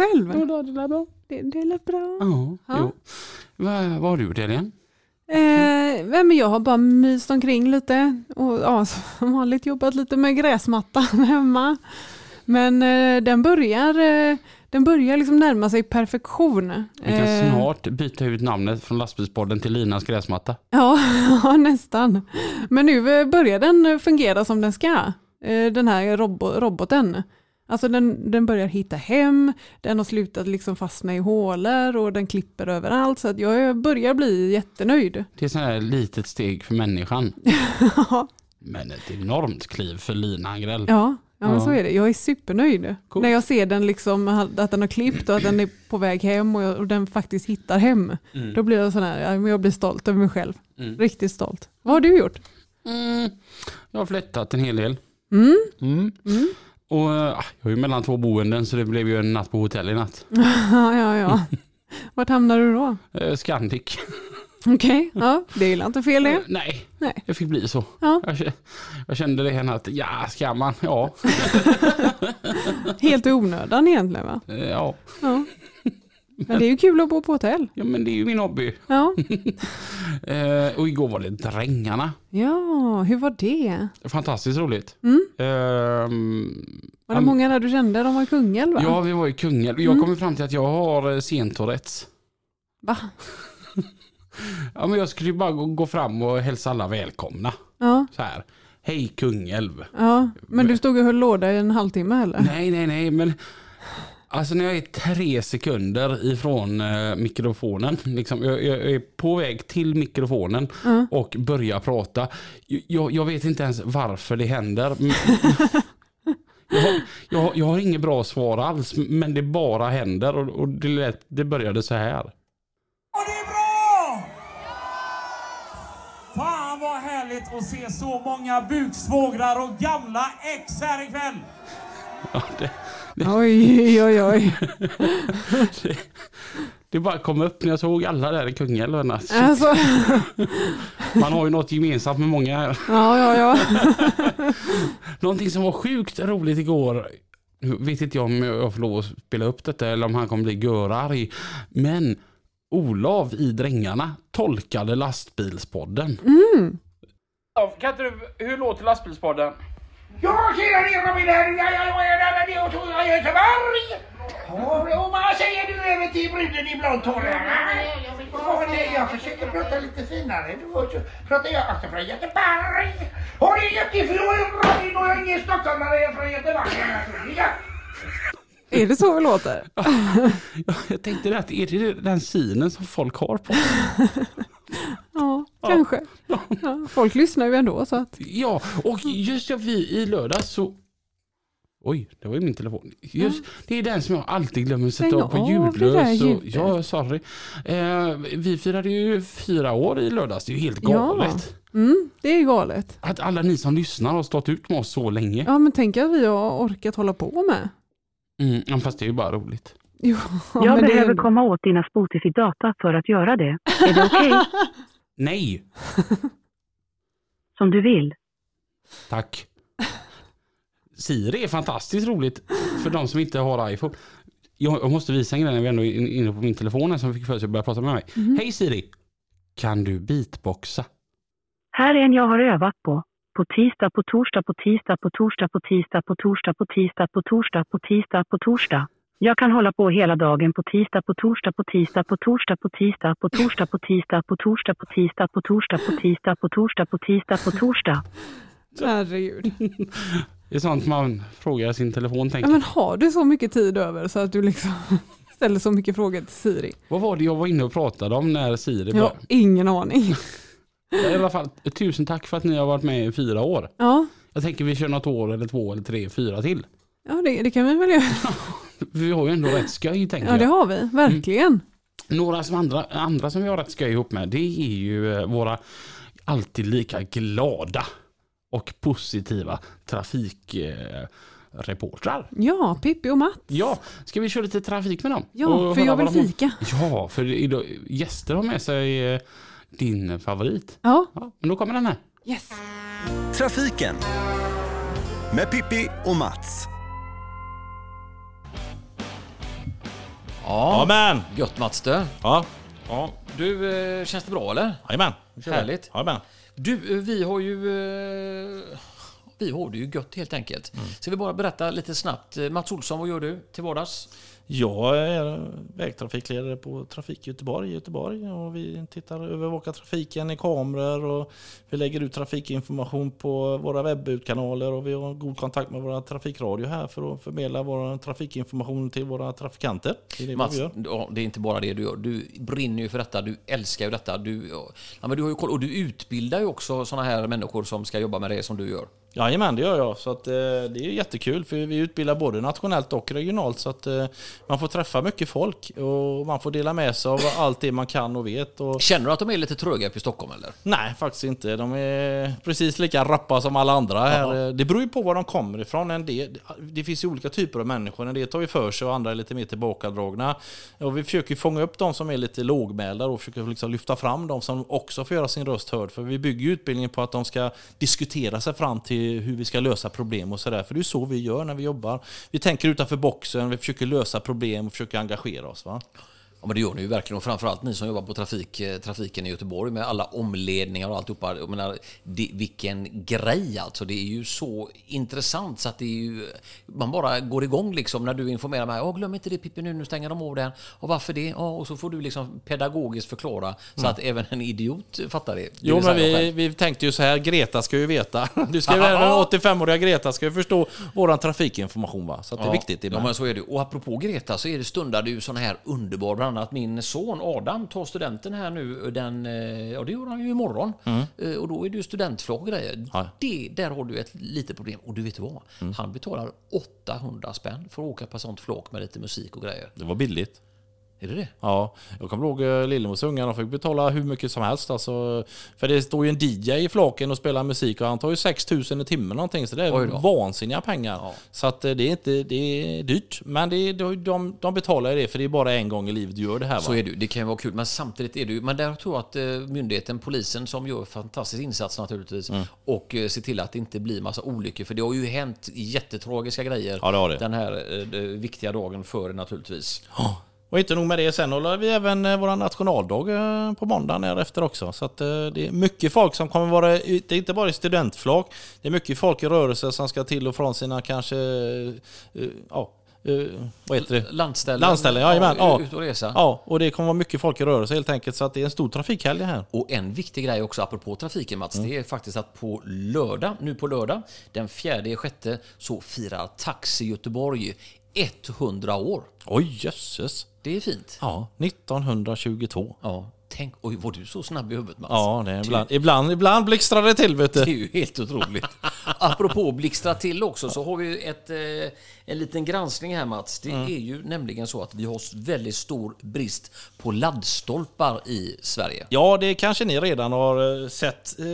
Själv? Jo då, det är bra. Det, det är bra. Ja. Vad vad har du gjort Elin? Eh, men jag har bara myst omkring lite och ja, som vanligt jobbat lite med gräsmattan hemma. Men eh, den börjar, eh, den börjar liksom närma sig perfektion. Vi kan Eh, snart byta ut namnet från lastbilspodden till Linas gräsmatta. Ja, ja, nästan. Men nu börjar den fungera som den ska. Eh, Den här robo- roboten. Alltså den, den börjar hitta hem, den har slutat liksom fastna i hålor och den klipper överallt. Så att jag börjar bli jättenöjd. Det är ett här litet steg för människan. Men ett enormt kliv för Lina Angrell. ja, men Ja. så är det. Jag är supernöjd. Coolt. När jag ser den liksom, att den har klippt och att den är på väg hem och, jag, och den faktiskt hittar hem. Mm. Då blir jag sån här, ja, men jag blir stolt över mig själv. Mm. Riktigt stolt. Vad har du gjort? Mm. Jag har flyttat en hel del. Och äh, jag är ju mellan två boenden så det blev ju en natt på hotell i natt. Ja, ja, ja. Vart hamnar du då? Eh, Scandic. Okej, ja, det är inte fel Eh, det. nej, Nej. det fick bli så. Ja, Jag, kä- jag kände det henne att, ja, ska man? Ja. helt onödan egentligen va? Eh, ja. Ja. Men det är ju kul att bo på hotell. ja, men det är ju min hobby. Ja, Eh, och igår var det Drängarna. ja hur var det? Fantastiskt roligt. Mm. Ehm, Var det många där du kände? De var i Kungälv va? Ja, vi var i Kungälv. Jag Mm. kom fram till att jag har eh, sentourettes. Va? Ja, men jag skulle ju bara gå, gå fram och hälsa alla välkomna. Ja, Så här. Hej Kungälv. ja. Men du stod och höll låda i en halvtimme eller? Nej, nej, nej, men alltså när jag är tre sekunder ifrån eh, mikrofonen, liksom, jag, jag är på väg till mikrofonen Ja. och börjar prata. Jag, jag vet inte ens varför det händer. Jag har, jag, jag har inget bra svar alls, men det bara händer och, och det, lät, det började så här. Och det är bra! Fan vad härligt att se så många buksvågrar och gamla ex här ikväll. Ja, det, Oj, oj, oj. det bara kom upp när jag såg alla där i Kungälv. Alltså, Alltså, Man har ju något gemensamt med många. ja, ja, ja. Någonting som var sjukt roligt igår. Vet inte jag om jag får lov att spela upp detta eller om han kommer bli görarg. Men Olav i Drängarna tolkade lastbilspodden. Mm. Kan inte du, hur låter lastbilspodden? Ja, tjena ni Robin här. Jag, jag, jag är där och jag i Göteborg. Och vad säger du över till bruden i blont hår? Jag försöker prata lite finare. Så pratar jag alltså från Göteborg. Och det är jättefint Robin och jag är ingen stockholmare, jag är från Göteborg. Är det så vi låter? Ja, Jag tänkte det att är det den synen som folk har på Ja, kanske. Ja, folk lyssnar ju ändå så att. Ja, och just ja, vi i lördags så... Oj, det var ju min telefon. Just, Det är den som jag alltid glömmer att sätta av på ljudlös. och-. Ja, sorry. Eh, vi firade ju fyra år i lördags. Det är ju helt Ja. galet. Mm, det är galet. Att alla ni som lyssnar har stått ut med oss så länge. Ja, men tänk att vi har orkat hålla på med. Mm, ja, fast det är ju bara roligt. Jo, Jag det behöver ändå- komma åt dina Spotify-data för att göra det. Är det okej? Nej, Som du vill. tack. Siri är fantastiskt roligt för de som inte har iPhone. Jag, måste visa en grej när vi ändå är inne på min telefon som fick för sig att börja prata med mig. Mhm. Hej Siri, kan du beatboxa? Här är en jag har övat på. På tisdag, på torsdag, på tisdag, på torsdag, på tisdag, på torsdag, på tisdag, på torsdag, på tisdag, på torsdag. Jag kan hålla på hela dagen på tisdag, på torsdag, på tisdag, på torsdag, på tisdag, på torsdag, på tisdag, på torsdag, på tisdag, på torsdag, på tisdag, på torsdag, på tisdag, på torsdag. Herregud. Det är sånt man frågar sin telefon tänker. men har du så mycket tid över så att du liksom ställer så mycket frågor till Siri. Vad var det jag var inne och pratade om när Siri Jag har började? ingen aning. I alla fall, tusen tack för att ni har varit med i fyra år. Ja, Jag tänker vi kör något år eller två eller tre, fyra till. ja det, det kan vi väl göra. Vi har ju ändå rätt skoj tänker Ja, det jag. har vi. Verkligen. Några som andra, andra som vi har rätt skoj ihop med det är ju eh, våra alltid lika glada och positiva trafikreportrar. Ja, Pippi och Mats. Ja, ska vi köra lite trafik med dem? Ja, Och för höra jag vill vad de har- fika. Ja, för idag, gäster har med sig eh, din favorit. Ja, Ja, men då kommer den här. yes. Trafiken med Pippi och Mats. Ja, Jajamän! gött Mats du. Ja, Ja. Du, eh, känns det bra eller? jajamän. Härligt. Jajamän. Du, eh, vi har ju... eh, Vi har det ju gött helt enkelt. Ska vi bara berätta lite snabbt. Eh, Mats Olsson, vad gör du till vardags? Jag är vägtrafikledare på Trafik Göteborg i Göteborg och vi tittar övervakar trafiken i kameror och vi lägger ut trafikinformation på våra webbudkanaler och vi har god kontakt med våra trafikradio här för att förmedla vår trafikinformation till våra trafikanter. Det är det Mats, det är inte bara det du gör. Du brinner ju för detta, du älskar ju detta. Du, ja, men du har ju koll, och du utbildar ju också sådana här människor som ska jobba med det som du gör. Jajamän, det gör jag. Så att, eh, det är jättekul för vi utbildar både nationellt och regionalt så att eh, man får träffa mycket folk och man får dela med sig av allt det man kan och vet. Och, Känner du att de är lite tröga uppe i Stockholm eller? nej, faktiskt inte. De är precis lika rappa som alla andra här. Det beror ju på var de kommer ifrån. En del, det finns ju olika typer av människor. En del tar ju för sig och andra är lite mer tillbakadragna. Och vi försöker fånga upp de som är lite lågmälda och försöker liksom lyfta fram de som också får göra sin röst hörd. För vi bygger utbildningen på att de ska diskutera sig fram till hur vi ska lösa problem och sådär. För det är så vi gör när vi jobbar. Vi tänker utanför boxen, vi försöker lösa problem och försöker engagera oss. Va? Ja, men det gör ni ju verkligen. Och framförallt ni som jobbar på trafik, eh, trafiken i Göteborg med alla omledningar och alltihopa. Jag menar, det, vilken grej alltså. Det är ju så intressant så att det är ju... Man bara går igång liksom när du informerar mig. Åh, glöm inte det Pippi nu, nu stänger de av den. Och varför det? Ja, och så får du liksom pedagogiskt förklara så att även en idiot fattar det. Det Mm. Jo, men vi, vi tänkte ju så här, Greta ska ju veta. Du ska ju veta, 85-åriga Greta ska ju förstå våran trafikinformation va? Så att det är viktigt Ja, men så är det. Och apropå Greta så är det stundar det ju sån här underbar, bland annat min son Adam tar studenten här nu den, eh, ja det gör han ju imorgon. Eh, Och då är det ju studentflak och grejer. Mm. Ja. Mm. Det, där har du ett litet problem. Och du vet vad? Han betalar 800 spänn för att åka på sånt flak med lite musik och grejer. Det var billigt. Är det det? Ja, jag kommer ihåg eh, Lillemors ungar, de fick betala hur mycket som helst. Alltså, för det står ju en DJ i flaken och spelar musik och han tar ju 6000 i timmen någonting. Så det är vansinniga pengar. Ja. Så att eh, det är inte, det är dyrt. Men det är, de, de, betalar ju det för det är bara en gång i livet du gör det här. Va? Så är det. Det kan ju vara kul. Men samtidigt är det ju... Men där tror jag att eh, myndigheten, polisen, som gör fantastisk insats naturligtvis Mm. och ser till att det inte blir massa olyckor. För det har ju hänt jättetragiska grejer Ja, det det. den här viktiga dagen före naturligtvis. Och inte nog med det, sen håller vi även eh, vår nationaldag eh, på måndagen efter också. Så eh, det är mycket folk som kommer vara, det är inte bara i studentflak, det är mycket folk i rörelse som ska till och från sina kanske, ja, vad heter det? Landställen. Landställen, jajamän. Ja. Ut och resa. Ja, och det kommer vara mycket folk i rörelse helt enkelt. Så att det är en stor trafikhelg här. Och en viktig grej också apropå trafiken Mats, Mm. det är faktiskt att på lördag, nu på lördag, den fjärde i sjätte, så firar Taxi Göteborg 100 år. Oj, jösses. Det är fint. Ja, 1922. Ja, tänk, oj, var du så snabb i huvudet Mats? Ja, det är ibland, ibland, ibland blixtrar det till vet Det är du. ju helt otroligt. Apropå blixtra till också så har vi ett, eh, en liten granskning här Mats. Det Mm. är ju nämligen så att vi har väldigt stor brist på laddstolpar i Sverige. Ja, det kanske ni redan har eh, sett eh,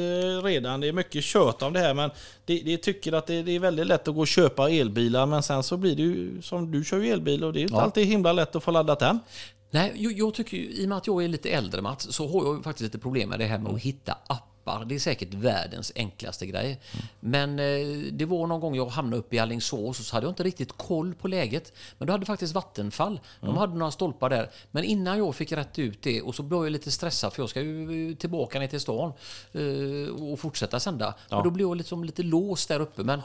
redan. Det är mycket kött om det här, men det, det tycker att det, det är väldigt lätt att gå och köpa elbilar, men sen så blir det ju som du kör ju elbil och det är ju inte Ja. alltid himla lätt att få laddat den. Nej, jag, jag tycker ju, i och med att jag är lite äldre Mats, så har jag faktiskt lite problem med det här med att hitta appar. Det är säkert världens enklaste grej. Men eh, det var någon gång jag hamnade uppe i Alingsås och så hade jag inte riktigt koll på läget. Men då hade faktiskt Vattenfall, de hade några stolpar där. Men innan jag fick rätt ut det och så blev jag lite stressad för jag ska ju tillbaka ner till stan eh, och fortsätta sända. Och då blev jag liksom lite låst där uppe. Men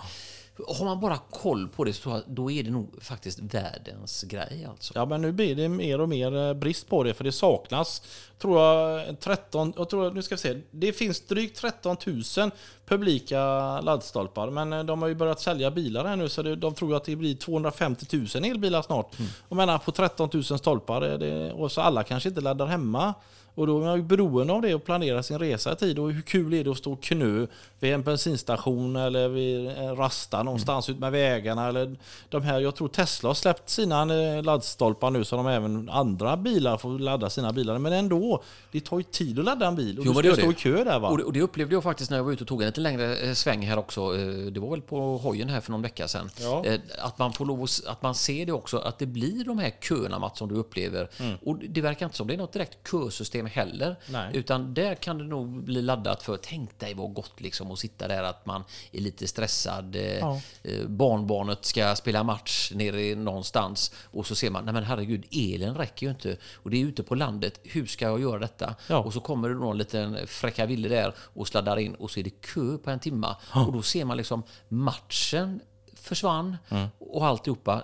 har man bara koll på det så jag, då är det nog faktiskt världens grej alltså. Ja, men nu blir det mer och mer eh, brist på det, för det saknas, tror jag, 13, jag tror, nu ska vi se, det finns drygt 13 000 publika laddstolpar. Men eh, de har ju börjat sälja bilar här nu så det, de tror att det blir 250 000 elbilar snart. Och menar på 13 000 stolpar är det, och så alla kanske inte laddar hemma. Och då är man ju beroende av det och planera sin resa i tid. Och hur kul är det att stå och knö vid en bensinstation eller vid en rasta någonstans ut med vägarna. Eller de här, jag tror Tesla har släppt sina eh, laddstolpar nu så de även andra bilar får ladda sina bilar. Men ändå, det tar ju tid att ladda en bil och Jo, du ska det stå i kö där va? Och det, det upplevde jag faktiskt när jag var ute och tog en lite längre eh, sväng här också. Eh, Det var väl på hojen här för någon vecka sedan. Ja. Att man får lov att, att man ser det också, att det blir de här köerna Mats, som du upplever. Och det verkar inte som det är något direkt kösystem heller. Nej. Utan där kan det nog bli laddat för, tänk dig vad gott liksom att sitta där att man är lite stressad. eh, Ja. eh, Barnbarnet ska spela match nere någonstans och så ser man, nej men herregud, elen räcker ju inte. Och det är ute på landet, hur ska jag göra detta? Ja. Och så kommer det någon liten fräcka ville där och sladdar in och så är det kö på en timma. Och då ser man liksom matchen försvann och alltihopa.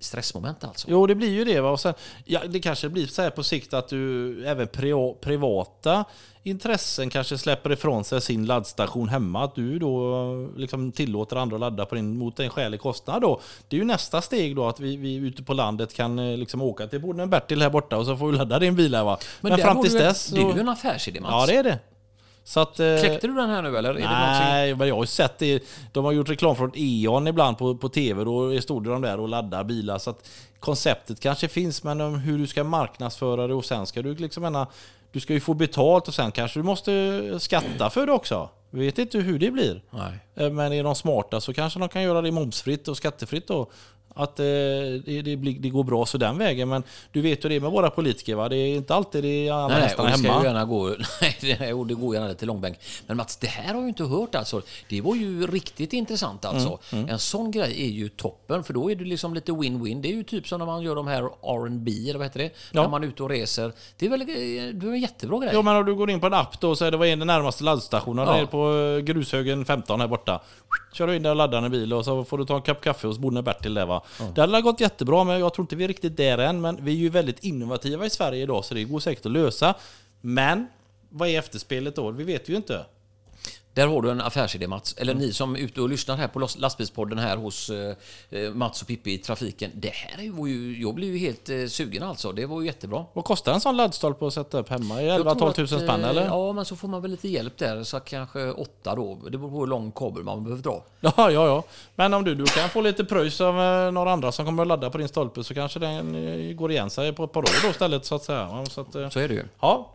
Stressmoment alltså. Jo, det blir ju det. Va? Och sen, ja, det kanske blir så här på sikt att du även pri- privata intressen kanske släpper ifrån sig sin laddstation hemma. Att du då liksom tillåter andra att ladda på din, mot en skälig kostnad. Då. Det är ju nästa steg då att vi, vi ute på landet kan eh, liksom åka till bonden Bertil här borta och så får vi ladda din bil här va. Men, där fram tills dess... Det är så- ju en affärsidé Mats. Ja, det är det. Så att, eh, Kläckte du den här nu eller? Är det någonting? Nej, men jag har ju sett det. De har gjort reklam från E.ON ibland på, på tv. Då stod de där och laddar bilar. Så att konceptet kanske finns, men om hur du ska marknadsföra det och sen ska du liksom ena, Du ska ju få betalt och sen kanske du måste skatta för det också. Vi vet inte hur det blir. Nej. Eh, Men är de smarta så kanske de kan göra det momsfritt och skattefritt då. Att eh, det, det, blir, det går bra så den vägen. Men du vet ju det med våra politiker va? Det är inte alltid det är alla Nej, nej, hästarna det ska hemma. ju gärna gå, nej, det, och det går gärna till långbänk. Men Mats, det här har ju inte hört alltså. Det var ju riktigt intressant alltså. Mm, En sån grej är ju toppen, för då är det liksom lite win-win. Det är ju typ som när man gör de här R&B eller vad heter det? Ja. När man är ute och reser. Det är väl det är en jättebra grej? Ja men om du går in på en app då så är det vad är den närmaste laddstationen? Ja. Det är på eh, Grushögen 15 här borta. Kör du in där och laddar en bil och så får du ta en kopp kaffe hos bonden Bertil där va. Det hade gått jättebra men jag tror inte vi är riktigt där än. Men vi är ju väldigt innovativa i Sverige idag så det går säkert att lösa. Men vad är efterspelet då? Vi vet ju inte. Där har du en affärsidé Mats. Eller ni som är ute och lyssnar här på Las- lastbilspodden här hos eh, eh, Mats och Pippi i trafiken. Det här var ju, jag blev ju helt eh, sugen alltså. Det var ju jättebra. Vad kostar en sån laddstolpe att sätta upp hemma? Jag 11-12 tror 000 att, spänn eller? Ja, men så får man väl lite hjälp där. Så kanske åtta då. Det beror på hur lång kabel man behöver dra. Ja, ja, ja. Men om du, du kan få lite pröjs av några andra som kommer att ladda på din stolpe så kanske den går igen sig på ett par år då istället så att säga. Så att, Så är det ju. Ja,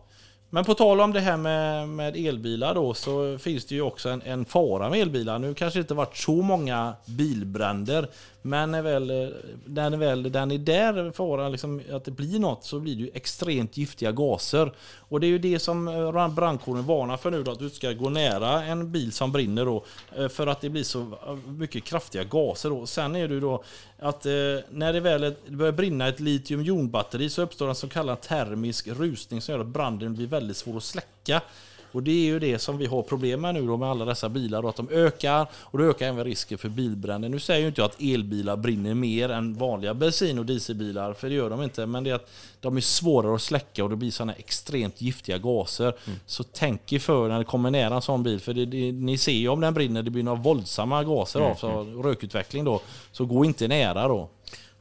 men på tal om det här med, med elbilar då så finns det ju också en, en fara med elbilar. Nu kanske det inte varit så många bilbränder men när, väl, eh, när väl när är där får liksom, att det blir något så blir det ju extremt giftiga gaser. Och det är ju det som eh, brandkåren varnar för nu då, att du ska gå nära en bil som brinner då eh, för att det blir så mycket kraftiga gaser då. Sen är det ju då att när det väl börjar brinna ett litiumjonbatteri så uppstår en så kallad termisk rusning som gör att branden blir väldigt svår att släcka. Och det är ju det som vi har problem med nu då med alla dessa bilar, då, att de ökar och det ökar även risken för bilbränder. Nu säger ju inte jag att elbilar brinner mer än vanliga bensin och dieselbilar, för det gör de inte. Men det är att de är svårare att släcka och det blir sådana extremt giftiga gaser. Så tänk er för när det kommer nära en sån bil, för det, det, ni ser ju om den brinner, det blir några våldsamma gaser av, så rökutveckling då. Så gå inte nära då.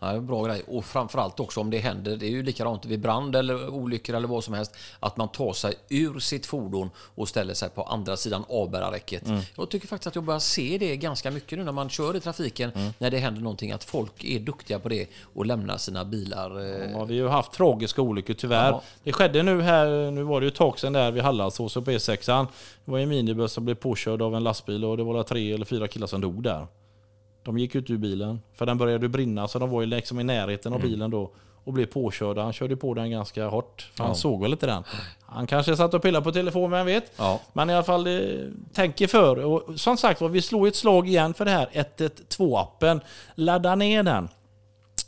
Ja, bra grej. Och framförallt också om det händer, det är ju likadant vid brand eller olyckor eller vad som helst, att man tar sig ur sitt fordon och ställer sig på andra sidan avbärarräcket. Jag tycker faktiskt att jag börjar se det ganska mycket nu när man kör i trafiken, när det händer någonting, att folk är duktiga på det och lämnar sina bilar. eh, Ja, vi har ju haft tragiska olyckor tyvärr. Ja. Det skedde nu här, nu var det ju ett tag sedan där vid Hallandsås på E6. Det var en minibuss som blev påkörd av en lastbil och det var tre eller fyra killar som dog där. De gick ut ur bilen, för den började brinna så de var ju liksom i närheten av Mm. bilen då. Och blev påkörda. Han körde på den ganska hårt. För han såg väl inte den. Han kanske satt och pillade på telefon, vem vet? Ja. Men i alla fall, eh, tänk er för. Och som sagt vi slår ett slag igen för det här 112-appen. Ladda ner den.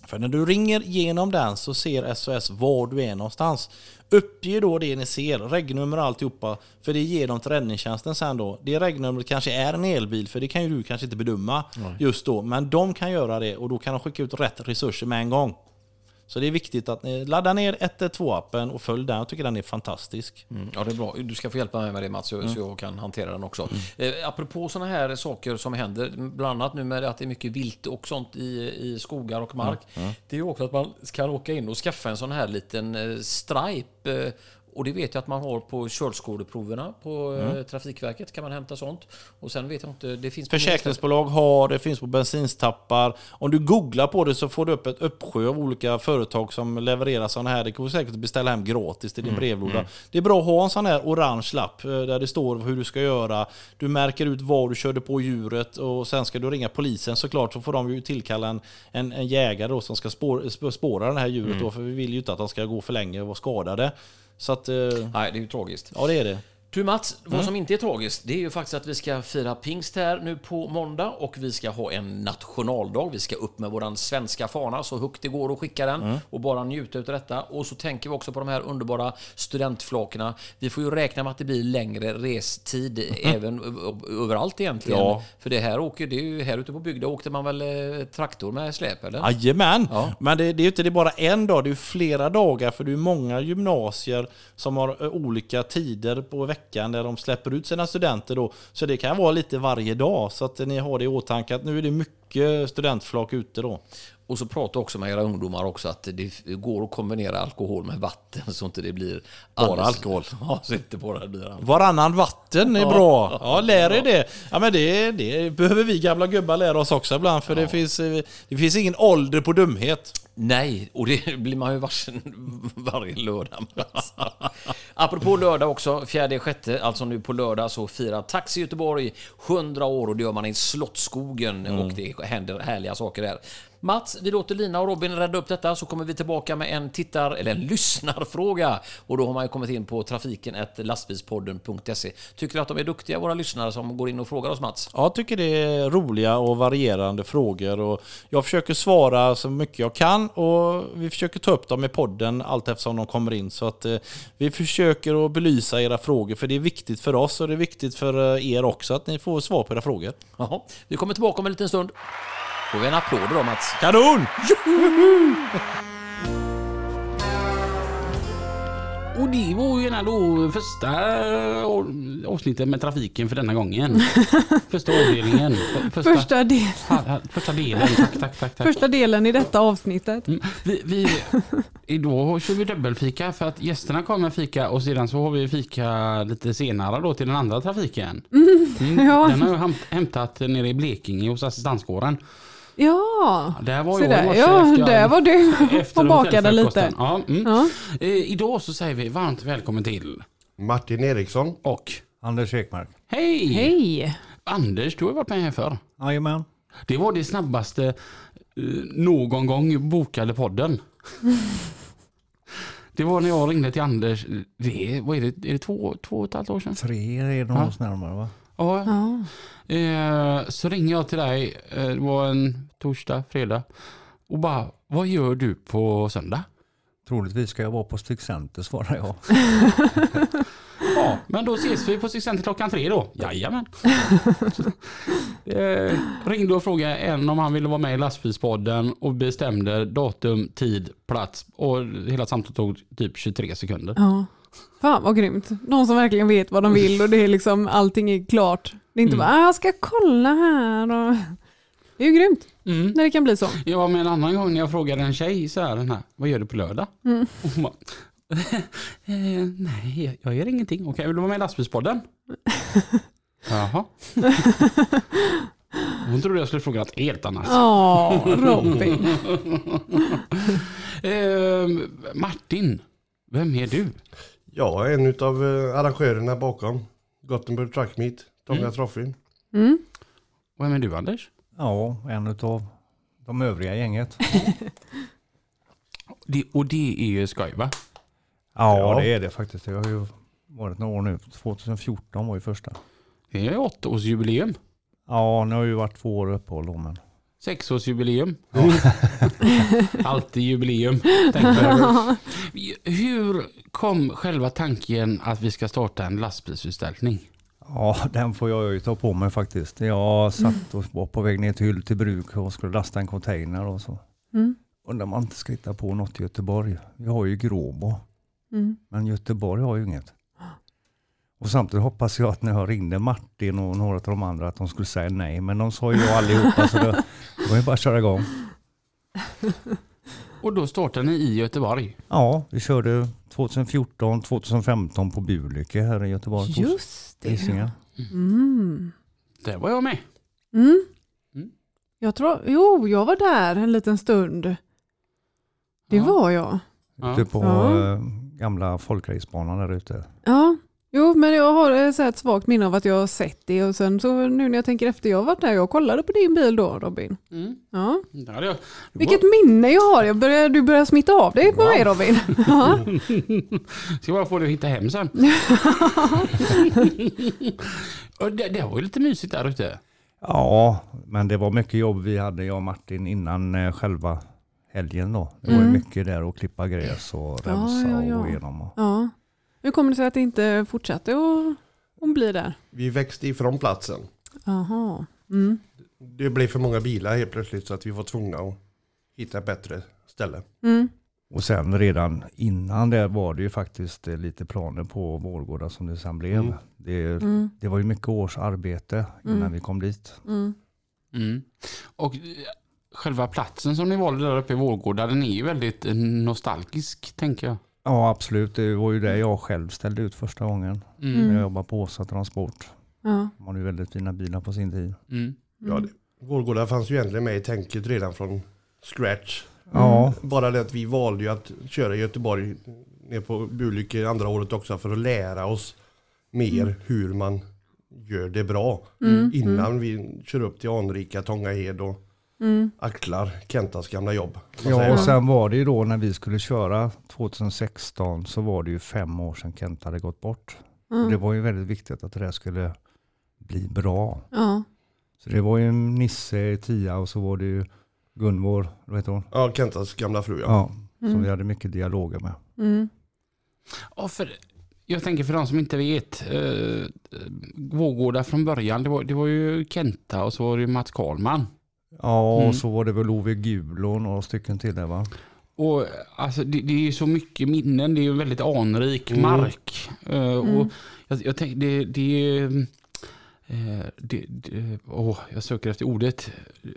För när du ringer genom den så ser SOS var du är någonstans. Uppge då det ni ser, regnummer och alltihopa. För det ger de till räddningstjänsten sen då. Det regnumret kanske är en elbil, för det kan ju du kanske inte bedöma just då. Men de kan göra det och då kan de skicka ut rätt resurser med en gång. Så det är viktigt att ni laddar ner 112-appen och följ den. Jag tycker den är fantastisk. Mm, ja, det är bra. Du ska få hjälpa mig med det Mats, så, så jag kan hantera den också. Eh, apropå sådana här saker som händer, bland annat nu med att det är mycket vilt och sånt i, i skogar och mark. Det är ju också att man kan åka in och skaffa en sån här liten eh, stripe. Eh, och det vet jag att man har på körskoleproverna på eh, Trafikverket. kan man hämta sånt. Och sen vet jag inte, det finns Försäkringsbolag har, det finns på bensinstappar. Om du googlar på det så får du upp ett uppsjö av olika företag som levererar sådana här. Det går säkert att beställa hem gratis till din brevlåda. Det är bra att ha en sån här orange lapp eh, där det står hur du ska göra. Du märker ut var du körde på djuret och sen ska du ringa polisen såklart. Så får de ju tillkalla en, en, en jägare som ska spår, sp- spåra det här djuret då. För vi vill ju inte att de ska gå för länge och vara skadade. Så att, eh, Nej, det är ju tragiskt. ja det är det. Du Mats, vad som inte är tragiskt, det är ju faktiskt att vi ska fira pingst här nu på måndag och vi ska ha en nationaldag. Vi ska upp med våran svenska fana så högt det går att skicka den och bara njuta utav detta. Och så tänker vi också på de här underbara studentflakorna. Vi får ju räkna med att det blir längre restid även ö- överallt egentligen. Ja. För det här åker, det är ju här ute på bygden åkte man väl eh, traktor med släp eller? Jajamän! Ja. Men det, det är ju inte det bara en dag, det är flera dagar för det är många gymnasier som har eh, olika tider på veckan där de släpper ut sina studenter då. Så det kan vara lite varje dag så att ni har det i åtanke att nu är det mycket studentflak ute då. Och så prata också med era ungdomar också att det går att kombinera alkohol med vatten så inte det blir Bara alldeles- alkohol. Ja, så inte bara det blir alkohol. Varannan vatten är bra. Ja, lär er det. Ja, men det, det behöver vi gamla gubbar lära oss också ibland för det, finns, det finns ingen ålder på dumhet. Nej, och det blir man ju varsin varje lördag. Apropå lördag också, fjärde sjätte, alltså nu på lördag så firar Taxi Göteborg 100 år och det gör man i Slottsskogen och det händer härliga saker där. Mats, vi låter Lina och Robin rädda upp detta så kommer vi tillbaka med en tittar eller en lyssnarfråga och då har man ju kommit in på trafiken lastbilspodden.se. Tycker du att de är duktiga våra lyssnare som går in och frågar oss Mats? Jag tycker det är roliga och varierande frågor och jag försöker svara så mycket jag kan och vi försöker ta upp dem i podden allt eftersom de kommer in. Så att eh, vi försöker att belysa era frågor för det är viktigt för oss och det är viktigt för eh, er också att ni får svar på era frågor. Jaha, vi kommer tillbaka om en liten stund. Får vi en applåd då Mats? Kanon! Och det var ju då första avsnittet med trafiken för denna gången. Första avdelningen. För- Första, Första, del, första delen. Tack, tack, tack. tack. första delen i detta avsnittet. Mm. Vi, vi, idag kör vi dubbelfika för att gästerna kommer fika och sedan så har vi fika lite senare då till den andra trafiken. Mm. ja. Den har jag hämt- hämtat nere i Blekinge hos assistanskåren. Ja, Där var jag där. Ja, där var du efter och bakade lite. Ja, mm. Ja. Eh, idag så säger vi varmt välkommen till Martin Eriksson. och Anders Ekmark. hej! Hej! Anders, du har varit med här förr. Jajamän. Det var det snabbaste eh, någon gång bokade podden. Det var när jag ringde till Anders, det är, vad är det, är det två, två och ett halvt år sedan? Tre är det något närmare va? Ja. Eh, så ringer jag till dig, eh, det var en torsdag, fredag. Och bara, vad gör du på söndag? Troligtvis ska jag vara på Stig Center svarar jag. Ja, men då ses vi på Sixcenter klockan tre då. Jajamän. eh, ringde och frågade en om han ville vara med i lastbilspodden och bestämde datum, tid, plats och hela samtalet tog typ 23 sekunder. Ja. Fan vad grymt. Någon som verkligen vet vad de vill och det är liksom allting är klart. Det är inte Mm. bara, "Ah, jag ska kolla här och... Det är ju grymt Mm. när det kan bli så. Jag var med en annan gång när jag frågade en tjej så här, den här vad gör du på lördag? Mm. Och hon bara, eh, nej, jag gör ingenting. Okej, vill du vara med i lastbilspodden? Jaha. Hon trodde jag skulle fråga något helt annat. Ja, Robin. Eh, Martin, vem är du? Är en av arrangörerna bakom Gothenburg Truck Meet, Tånga Mm. Trophy. Mm. Vem är du Anders? Ja, en av de övriga gänget. Det, och det är ju skoj va? Ja, Ja. det är det faktiskt. Det har ju varit några år nu. 2014 var ju första. Det är åttaårsjubileum. Ja, nu har ju varit två år uppehåll då, men Sexårsjubileum. Alltid jubileum. Hur kom själva tanken att vi ska starta en lastbilsutställning? ja, den får jag ju ta på mig faktiskt. Jag satt och var på väg ner till Hylte bruk och skulle lasta en container och så. Mm. undrar om man inte ska hitta på något i Göteborg. Vi har ju Gråbo, Mm. men Göteborg har ju inget. Och samtidigt hoppas jag att när jag ringde Martin och några av de andra att de skulle säga nej. Men de sa ju ja allihopa så det var ju bara att köra igång. Och då startade ni i Göteborg. Ja, vi körde 2014, 2015 på Bulyke här i Göteborg. Just det. Mm. Där var jag med. Mm. Mm. Jag tror, jo, jag var där en liten stund. Det Ja. var jag. Ja. Ute på Ja. eh, gamla folkracebanan där ute. Ja, jo, men jag har eh, så här ett svagt minne av att jag har sett det och sen så nu när jag tänker efter, jag har varit där, jag kollade på din bil då Robin. Mm. Ja. Hade jag. Vilket minne jag har, jag börjar, du börjar smitta av dig på Wow. mig Robin. Ja. Ska bara få dig att hitta hem sen. och det, det var ju lite mysigt där ute. Ja, men det var mycket jobb vi hade, jag och Martin, innan eh, själva helgen då. Det var Mm. mycket där att klippa gräs och Ja, rensa ja, ja. och gå igenom. Och, ja. Hur kommer det sig att det inte fortsatte att, att bli där? Vi växte ifrån platsen. Jaha. Mm. Det blev för många bilar helt plötsligt så att vi var tvungna att hitta ett bättre ställe. Mm. och sen redan innan det var det ju faktiskt eh, lite planer på Vårgårda som det sen blev. Mm. Det, Mm. det var ju mycket års arbete innan Mm. vi kom dit. Mm. Mm. Och eh, själva platsen som ni valde där uppe i Vårgårda, den är ju väldigt eh, nostalgisk tänker jag. Ja absolut, det var ju det jag själv ställde ut första gången. Mm. Mm. När jag jobbade på Åsa Transport. Ja. De hade ju väldigt fina bilar på sin tid. Mm. Ja, det, Vårgårda fanns ju egentligen med i tänket redan från scratch. Ja, Bara det att vi valde ju att köra i Göteborg ner på Bulyke andra året också för att lära oss mer hur man gör det bra. Mm. Innan vi kör upp till anrika Tångahed och Mm. axlar Kentas gamla jobb. Ja och sen var det ju då när vi skulle köra 2016 så var det ju fem år sedan Kent hade gått bort. Och Mm. det var ju väldigt viktigt att det där skulle bli bra. Ja. Så det var ju Nisse i Tia och så var det ju Gunvor, vad heter hon? Ja, Kentas gamla fru ja. Ja, som Mm. vi hade mycket dialoger med. Mm. Ja, för, jag tänker för de som inte vet, eh, Vårgårda från början, det var, det var ju Kenta och så var det ju Mats Karlman. Ja, Mm. och så var det väl Ove Gul och några stycken till där va? Och alltså, det, det är ju så mycket minnen, det är ju väldigt anrik Mm. mark. Eh, Mm. Och jag, jag tänker, det, det är... eh, det, det, åh, jag söker efter ordet.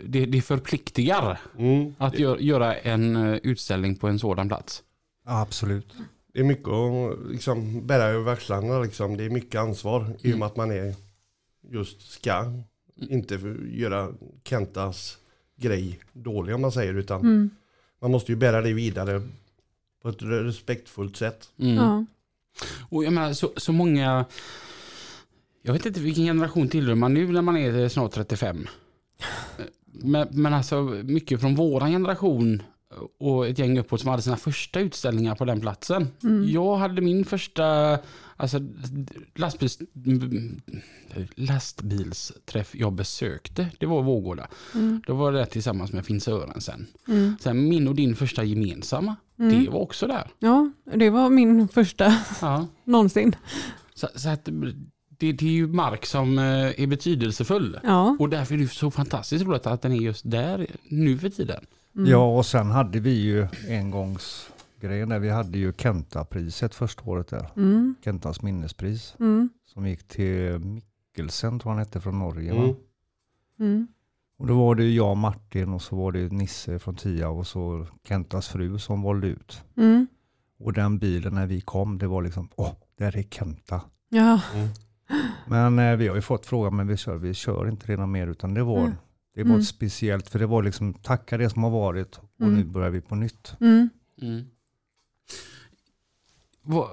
Det, det förpliktigar Mm. att gö- göra en eh, utställning på en sådan plats. Ja, absolut. Det är mycket att liksom, bära över axlarna. Liksom. Det är mycket ansvar i och med att man är just ska. Inte för, göra Kentas grej dålig om man säger. Utan Mm. man måste ju bära det vidare på ett respektfullt sätt. Mm. Ja. Och jag menar, så, så många... Jag vet inte vilken generation tillhör man nu när man är snart 35. Men, men alltså mycket från våran generation och ett gäng uppåt som hade sina första utställningar på den platsen. Mm. Jag hade min första alltså, lastbils, lastbilsträff jag besökte. Det var Vårgårda. Mm. Då var det tillsammans med Finns Ören sen. Mm. Sen min och din första gemensamma, Mm. det var också där. Ja, det var min första Ja. någonsin. Så, så att det, det är ju mark som eh, är betydelsefull. Ja. Och därför är det så fantastiskt roligt att den är just där nu för tiden. Mm. Ja, och sen hade vi ju engångsgrejen där. Vi hade ju Kenta-priset första året där. Mm. Kentas minnespris. Mm. Som gick till Mikkelsen tror han hette från Norge va? Mm. Mm. Och då var det ju jag, Martin och så var det Nisse från Tia och så Kentas fru som valde ut. Mm. Och den bilen när vi kom, det var liksom, åh, där är Kenta. Ja. Men eh, vi har ju fått frågan, men vi kör, vi kör inte redan mer utan det var, Mm. det var Mm. speciellt för det var liksom tacka det som har varit och Mm. nu börjar vi på nytt. Mm. Vad,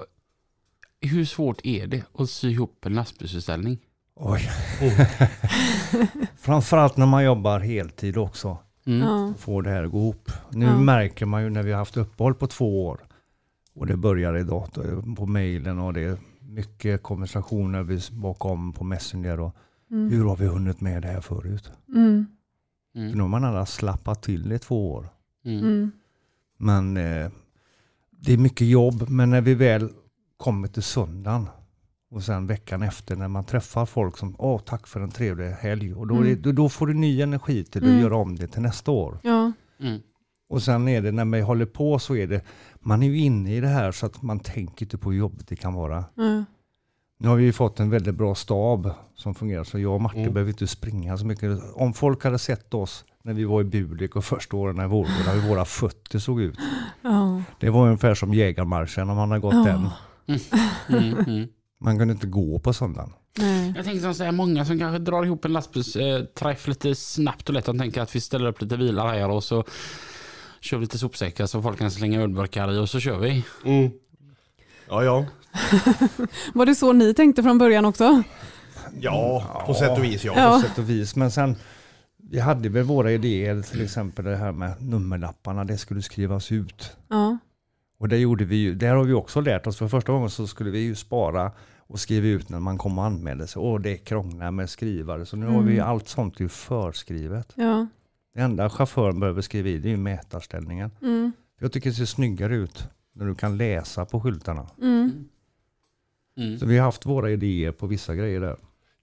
hur svårt är det att sy ihop en lastbilsutställning? Oj. Framförallt när man jobbar heltid också. Mm. Ja. Får det här att gå ihop. Nu Ja. märker man ju när vi har haft uppehåll på två år. Och det börjar idag på mejlen och det är mycket konversationer vi bakom på Messenger. Och Mm. hur har vi hunnit med det här förut? Mm. För Mm. nu har man alla slappat till i två år. Mm. Mm. Men eh, det är mycket jobb. Men när vi väl kommer till söndagen och sen veckan efter när man träffar folk som åh tack för en trevlig helg. Och då, är det, Mm. då, då får du ny energi till att Mm. göra om det till nästa år. Ja. Mm. Och sen är det när man håller på så är det, man är ju inne i det här så att man tänker inte på hur jobbigt det kan vara. Mm. Nu har vi ju fått en väldigt bra stab som fungerar så jag och Martin Mm. behöver inte springa så mycket. Om folk hade sett oss när vi var i Bulik och första åren i Vårgårda, hur våra fötter såg ut. Ja. Det var ungefär som jägarmarschen om man har gått Ja. den. Mm, mm. Man kunde inte gå på sådana. Nej. Jag tänker så här, många som kanske drar ihop en lastbilsträff lite snabbt och lätt. De tänker att vi ställer upp lite bilar här och så kör vi lite sopsäckar så folk kan slänga ölburkar i och så kör vi. Mm. Ja, ja. Var det så ni tänkte från början också? Ja, på sätt och vis ja. Ja. På sätt och vis. Men sen, vi hade väl våra idéer, till exempel det här med nummerlapparna, det skulle skrivas ut. Ja. Och det gjorde vi ju, där har vi också lärt oss. För första gången så skulle vi ju spara och skriva ut när man kom och anmälde sig. Och det krånglar med skrivare. Så nu har vi allt sånt ju förskrivet. Ja. Det enda chauffören behöver skriva i det är ju mätarställningen. Mm. Jag tycker det ser snyggare ut när du kan läsa på skyltarna. Mm. Mm. Så vi har haft våra idéer på vissa grejer där.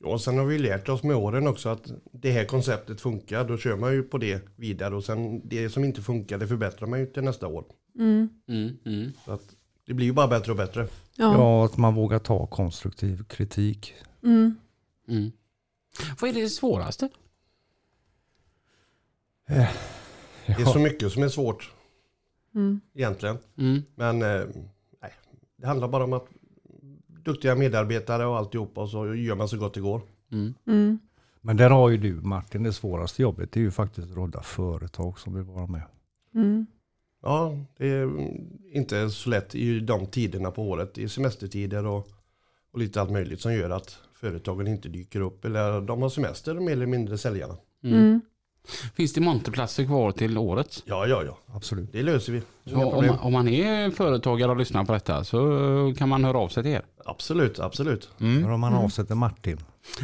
Ja, och sen har vi lärt oss med åren också att det här konceptet funkar. Då kör man ju på det vidare och sen det som inte funkar det förbättrar man ju till nästa år. Mm. Mm, mm. Så att det blir ju bara bättre och bättre. Ja. Ja, att man vågar ta konstruktiv kritik. Mm. Mm. Vad är det svåraste? Det är så mycket som är svårt Mm. egentligen. Mm. Men eh, nej, det handlar bara om att duktiga medarbetare och alltihopa och så gör man så gott det går. Mm. Mm. Men där har ju du Martin, det svåraste jobbet det är ju faktiskt att råda företag som vill vara med. Mm. Ja, det är inte så lätt i de tiderna på året. I semestertider och, och lite allt möjligt som gör att företagen inte dyker upp. Eller de har semester mer eller mindre säljarna. Mm. Finns det monterplatser kvar till året? Ja, ja, ja. Absolut. Det löser vi. Inga om, problem. om man är företagare och lyssnar på detta så kan man höra av sig till er. Absolut, absolut. Men om man avsätter Martin.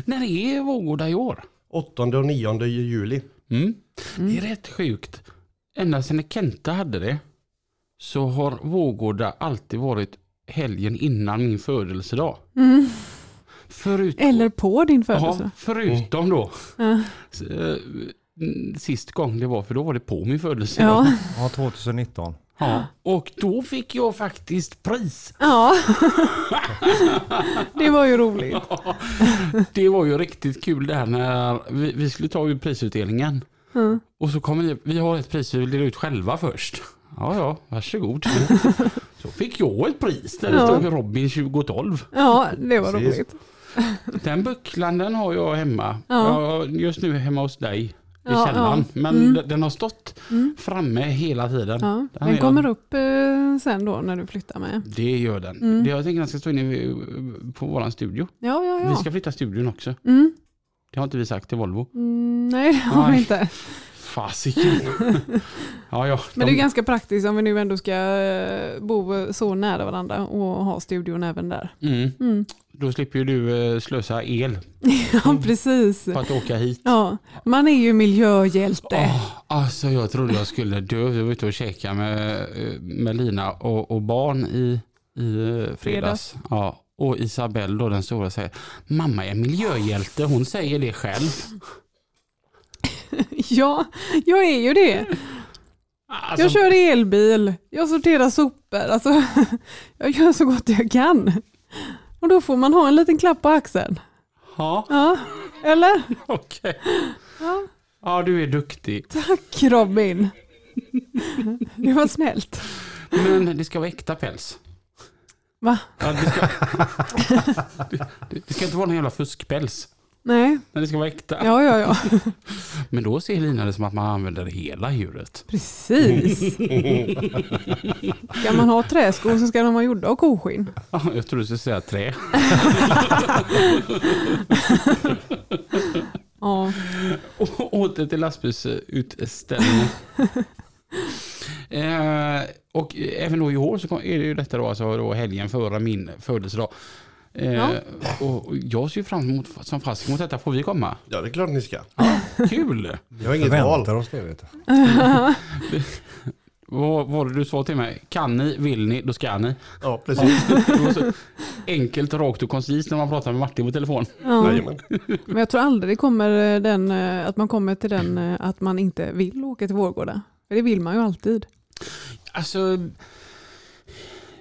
När är Vårgårda i år? 8 och 9 juli. Mm. Det är rätt sjukt. Ända sedan Kenta hade det så har Vårgårda alltid varit helgen innan min födelsedag. Mm. Förut, Eller på din ja, födelse. förutom då Ja. Eh, sist gång det var, för då var det på min födelsedag. Ja. Ja, 2019. Ja. Och då fick jag faktiskt pris. ja. det var ju roligt. Det var ju riktigt kul där när vi, vi skulle ta ut prisutdelningen. Mm. Och så kommer ni, vi har ett pris vi vill dela ut själva först. Ja, ja, varsågod. Så fick jag ett pris där det Ja. stod Robin 2012. Ja, det var Precis. roligt. Den bucklan den har jag hemma. Ja. Ja, just nu hemma hos dig i Ja, källaren. ja. Men Mm. den- den har stått Mm. framme hela tiden. Ja. Den Den kommer upp eh, sen då när du flyttar med. Det gör den. Mm. Det jag tänker den ska stå inne på våran studio. Ja, ja, Vi ja. ska flytta studion också. Mm. Det har inte vi sagt till Volvo. Mm, nej, det har vi inte. Fasiken. ja, ja. Men det är ganska praktiskt om vi nu ändå ska eh, bo så nära varandra och ha studion även där. mm. Mm. Då slipper ju du eh, slösa el Ja, precis. på att åka hit. Ja, man är ju miljöhjälte. Åh, alltså jag trodde jag skulle dö. Jag var ute och käkade med, eh, med Lina och, och barn i, i eh, fredags. Fredags. Ja, och Isabelle då den stora säger mamma är miljöhjälte. Hon säger det själv. Ja, jag är ju det. Alltså, Jag kör elbil, jag sorterar sopor, alltså, jag gör så gott jag kan. Och då får man ha en liten klapp på axeln. Ja, Ja, eller? okej. Ja, Ja, du är duktig. tack Robin. Det var snällt. Men det ska vara äkta päls. Va? Ja, det, ska, det, det ska inte vara någon jävla fuskpäls. Nej, Men det ska vara äkta. ja, ja, ja. Men då ser Lina det som att man använder hela djuret. Precis. Ska man ha träskor så ska de vara gjorda av koskinn. Ja, Jag tror du skulle säga trä. Ja, Och åter till lastbilsutställningen. eh, och även då i år så är det ju detta då, alltså då helgen före min födelsedag. Eh, Ja. och jag ser fram emot som fasiken mot detta. Får vi komma? Ja, det är klart ni ska. Kul! Jag har inget val. Förväntar oss det vet du. Vad var det du sa till mig? Kan ni, vill ni, då ska ni. Ja, precis. Enkelt, rakt och koncist när man pratar med Martin på telefon. ja. Jajamän. Men jag tror aldrig det kommer eh, den, eh, att man kommer till den eh, att man inte vill åka till Vårgårda. För det vill man ju alltid. Alltså,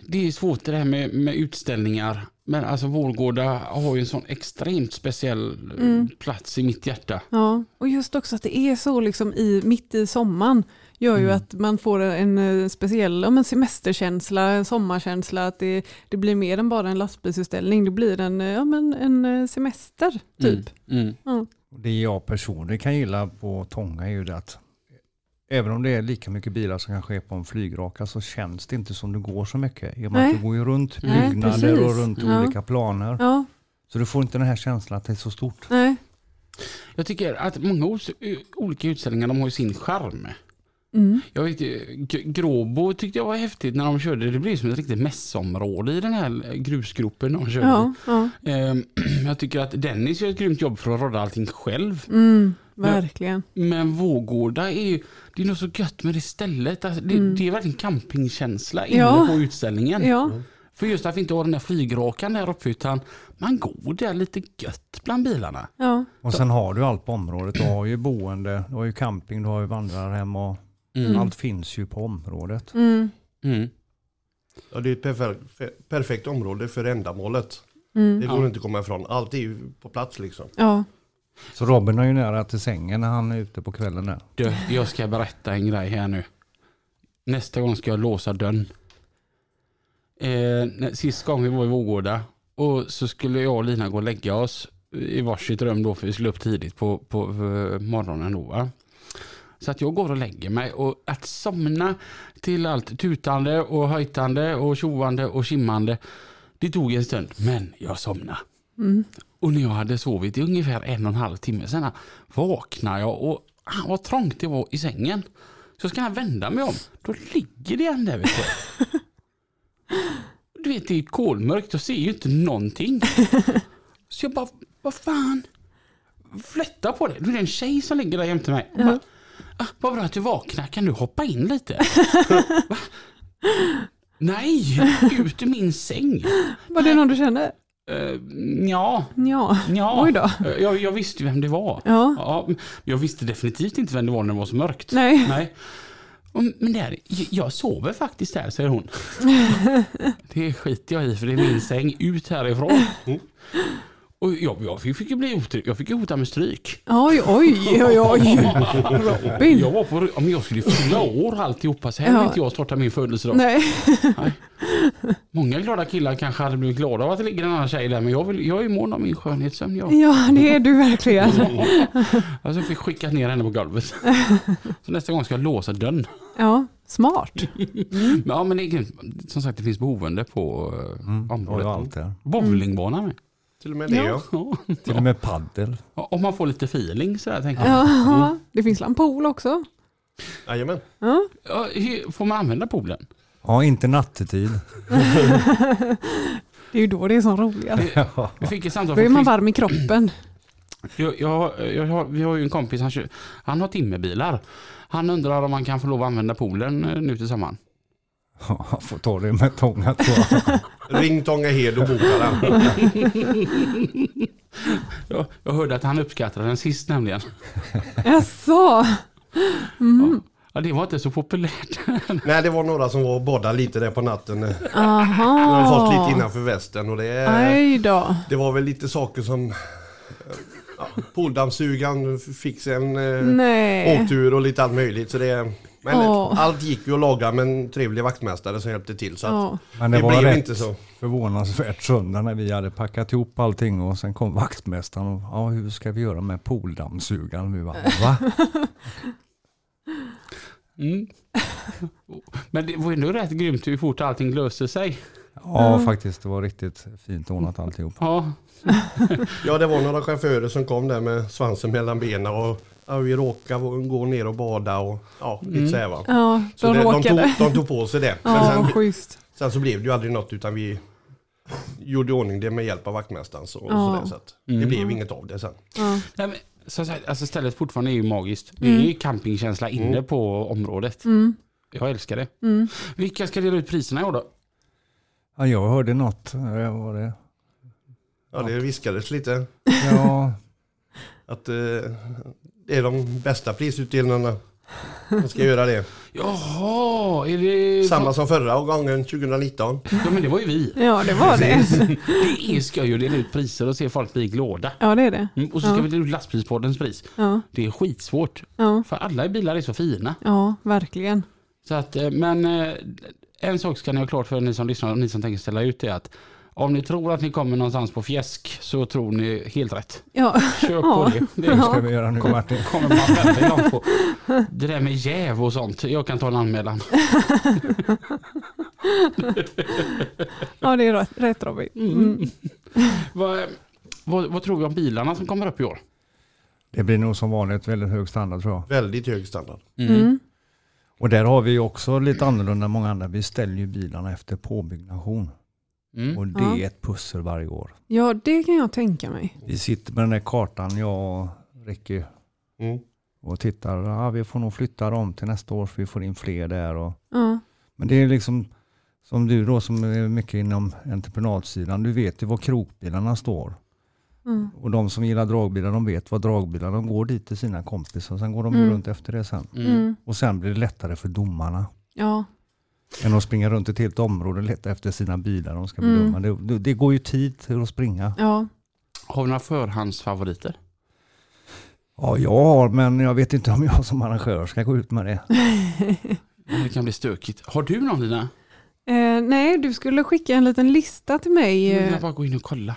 det är svårt det här med, med utställningar. Men alltså Vårgårda har ju en sån extremt speciell eh, Mm. plats i mitt hjärta. Ja, och just också att det är så liksom i, mitt i sommaren gör ju Mm. att man får en eh, speciell ja, men semesterkänsla, en sommarkänsla, att det, det blir mer än bara en lastbilsutställning, det blir en, eh, ja, men en semester typ. Mm. Mm. Ja. Det jag personligen kan gilla på Tånga är ju det att även om det är lika mycket bilar som kanske är på en flygraka så känns det inte som du går så mycket. I och med Nej. att du går ju runt Nej, byggnader och precis. runt Ja. olika planer. Ja, Så du får inte den här känslan att det är så stort. nej. Jag tycker att många olika utställningar de har ju sin charm. Mm. Jag vet, ju, Gråbo tyckte jag var häftigt när de körde. Det blev som ett riktigt mässområde i den här grusgropen de körde. Ja, ja. Ehm, Jag tycker att Dennis gör ett grymt jobb för att rodda allting själv. Mm, verkligen. Men Vårgårda är ju, det är nog så gött med det stället. Alltså, det, Mm. det är verkligen campingkänsla inne Ja. på utställningen. Ja, För just att vi inte har den där flygrakan där uppe utan man går där lite gött bland bilarna. ja. Och sen har du allt på området. Du har ju boende, du har ju camping, du har ju vandrarhem och Mm. allt finns ju på området. Mm, Mm. Ja, det är ett perfekt, perfekt område för ändamålet. mm. Det går Ja. inte att komma ifrån. Allt är ju på plats liksom. Ja, Så Robin är ju nära till sängen när han är ute på kvällen där. Du, jag ska berätta en grej här nu. Nästa gång ska jag låsa dörren. Eh, sist gång vi var i Vårgårda och så skulle jag och Lina gå och lägga oss i varsitt rum då för vi skulle upp tidigt på, på eh, morgonen då. Va? Så att jag går och lägger mig och att somna till allt tutande och höjtande och tjoande och kimmande. Det tog en stund men jag somnade. mm. Och när jag hade sovit i ungefär en och en halv timme sen vaknar jag och ah, vad trångt det var i sängen. Så ska jag vända mig om. Då ligger det en där vet du. Du vet det är kolmörkt, jag ser ju inte någonting. Så jag bara, vad fan. Flätta på det. Då är det en tjej som ligger där jämte mig. Och bara, ah, vad bra att du vaknar, kan du hoppa in lite? Nej, ut ur min säng. Var det någon du kände? Uh, ja, Ja. ja. Oj då. Eh, Jag, jag visste vem det var. Ja. Ja, jag visste definitivt inte vem det var när det var så mörkt. Nej. Nej. Men där, jag sover faktiskt där, säger hon. det skiter jag i för det är min säng. Ut härifrån. Och jag, jag fick, fick ju bli otrygg. Jag fick ju hota med stryk. Oj, oj, oj, oj. Robin. Jag var på, men jag skulle ju fylla år alltihopa. Så här Ja. inte jag starta min födelsedag. Nej. Nej. Många glada killar kanske hade blivit glada av att det ligger en annan tjej där. Men jag, vill, jag är mån om min skönhetssömn. Jag. Ja, det är du verkligen. Alltså jag fick skicka ner henne på golvet. Så nästa gång ska jag låsa dörren. Ja, smart. Ja men det är, som sagt det finns boende på eh, Mm, området. ju Till och med det ja. Ja. Till och med paddel. Ja, Om man får lite feeling sådär tänker jag. Ja, det finns en pool också. Jajamän. Ja. Får man använda poolen? Ja, inte nattetid. Det är ju då det är som roligast. Vi fick ett samtal Då är man varm i kroppen. Jag, jag, jag, har- vi har ju en kompis, han, kör, han har timmerbilar. Han undrar om man kan få lov att använda poolen eh, nu till sommaren. Ja, får ta det med tånga tror jag. Ring Tånga Hed och boka den. Jag, jag hörde att han uppskattade den sist nämligen. Jaså? Mm. Ja, det var inte så populärt. Nej det var några som var och badade lite där på natten. De Aha. har fått lite innanför västen och det, Aj då. det var väl lite saker som ja, Pooldammsugaren fick sig en eh, Nej. åktur och lite allt möjligt. Så det, men Åh. allt gick ju att laga med en trevlig vaktmästare som hjälpte till. Så att Ja. Men det, det var blev inte så. förvånansvärt söndag när vi hade packat ihop allting och sen kom vaktmästaren och ja, hur ska vi göra med pooldammsugaren? Vi bara, va? Mm. Men det var ändå rätt grymt hur fort allting löste sig. Ja, faktiskt. Det var riktigt fint ordnat alltihop. Ja, Ja det var några chaufförer som kom där med svansen mellan benen och ja, vi råkade gå ner och bada och ja, lite så här va. Ja, Så de det, de, råkade. tog, de tog på sig det. Men Ja, sen, schysst. sen så blev det ju aldrig något utan vi gjorde i ordning det med hjälp av vaktmästaren. Så, och Ja. så, där, så att det Mm. blev inget av det sen. Ja. Nej, men, sagt, alltså stället fortfarande är ju magiskt. Det Mm. är ju campingkänsla inne Mm. på området. Mm. Jag älskar det. Mm. Vilka ska dela ut priserna i år då? Ja, jag hörde något. var det? Ja det viskades lite Ja, att eh, det är de bästa prisutdelningarna Jag ska göra det. Jaha, är det... Samma som förra gången 2019. Ja men det var ju vi. Ja, det var det. Det är skoj att dela ut priser och se folk bli glada. Ja, det är det. Mm, Och så ska Ja. vi dela ut lastbilspoddens pris. Ja, Det är skitsvårt. ja, För alla bilar är så fina. ja verkligen. Så att, eh, men eh, en sak ska ni ha klart för ni som lyssnar och ni som tänker ställa ut det är att om ni tror att ni kommer någonstans på fjäsk så tror ni helt rätt. Ja, Kör på Ja. det. Det ska vi göra nu kommer, Martin. kommer man väldigt långt på. Det där med jäv och sånt, jag kan ta en anmälan. ja det är rätt, rätt Robin. Mm. Vad, vad, vad tror vi om bilarna som kommer upp i år? Det blir nog som vanligt väldigt hög standard tror jag. Väldigt hög standard. Mm. Och där har vi också lite annorlunda än många andra. Vi ställer ju bilarna efter påbyggnation. Mm. Och det Ja. är ett pussel varje år. Ja, det kan jag tänka mig. Vi sitter med den där kartan, jag och Ricky, Mm. och tittar. Ja, vi får nog flytta dem till nästa år för vi får in fler där. Och, Ja, men det är liksom som du då som är mycket inom entreprenadsidan. Du vet ju var krokbilarna står. mm. Och de som gillar dragbilar de vet vad dragbilar de går dit till sina kompisar. Sen går de Mm. runt efter det sen. Mm. Och sen blir det lättare för domarna. ja, Än att springa runt ett helt område och leta efter sina bilar de ska Mm. bedöma. Det, det, det går ju tid till att springa. ja. Har vi några förhandsfavoriter? Ja, jag har, men jag vet inte om jag som arrangör ska gå ut med det. Det kan bli stökigt. Har du någon Lina? Eh, nej, du skulle skicka en liten lista till mig. Jag eh. vill bara gå in och kolla.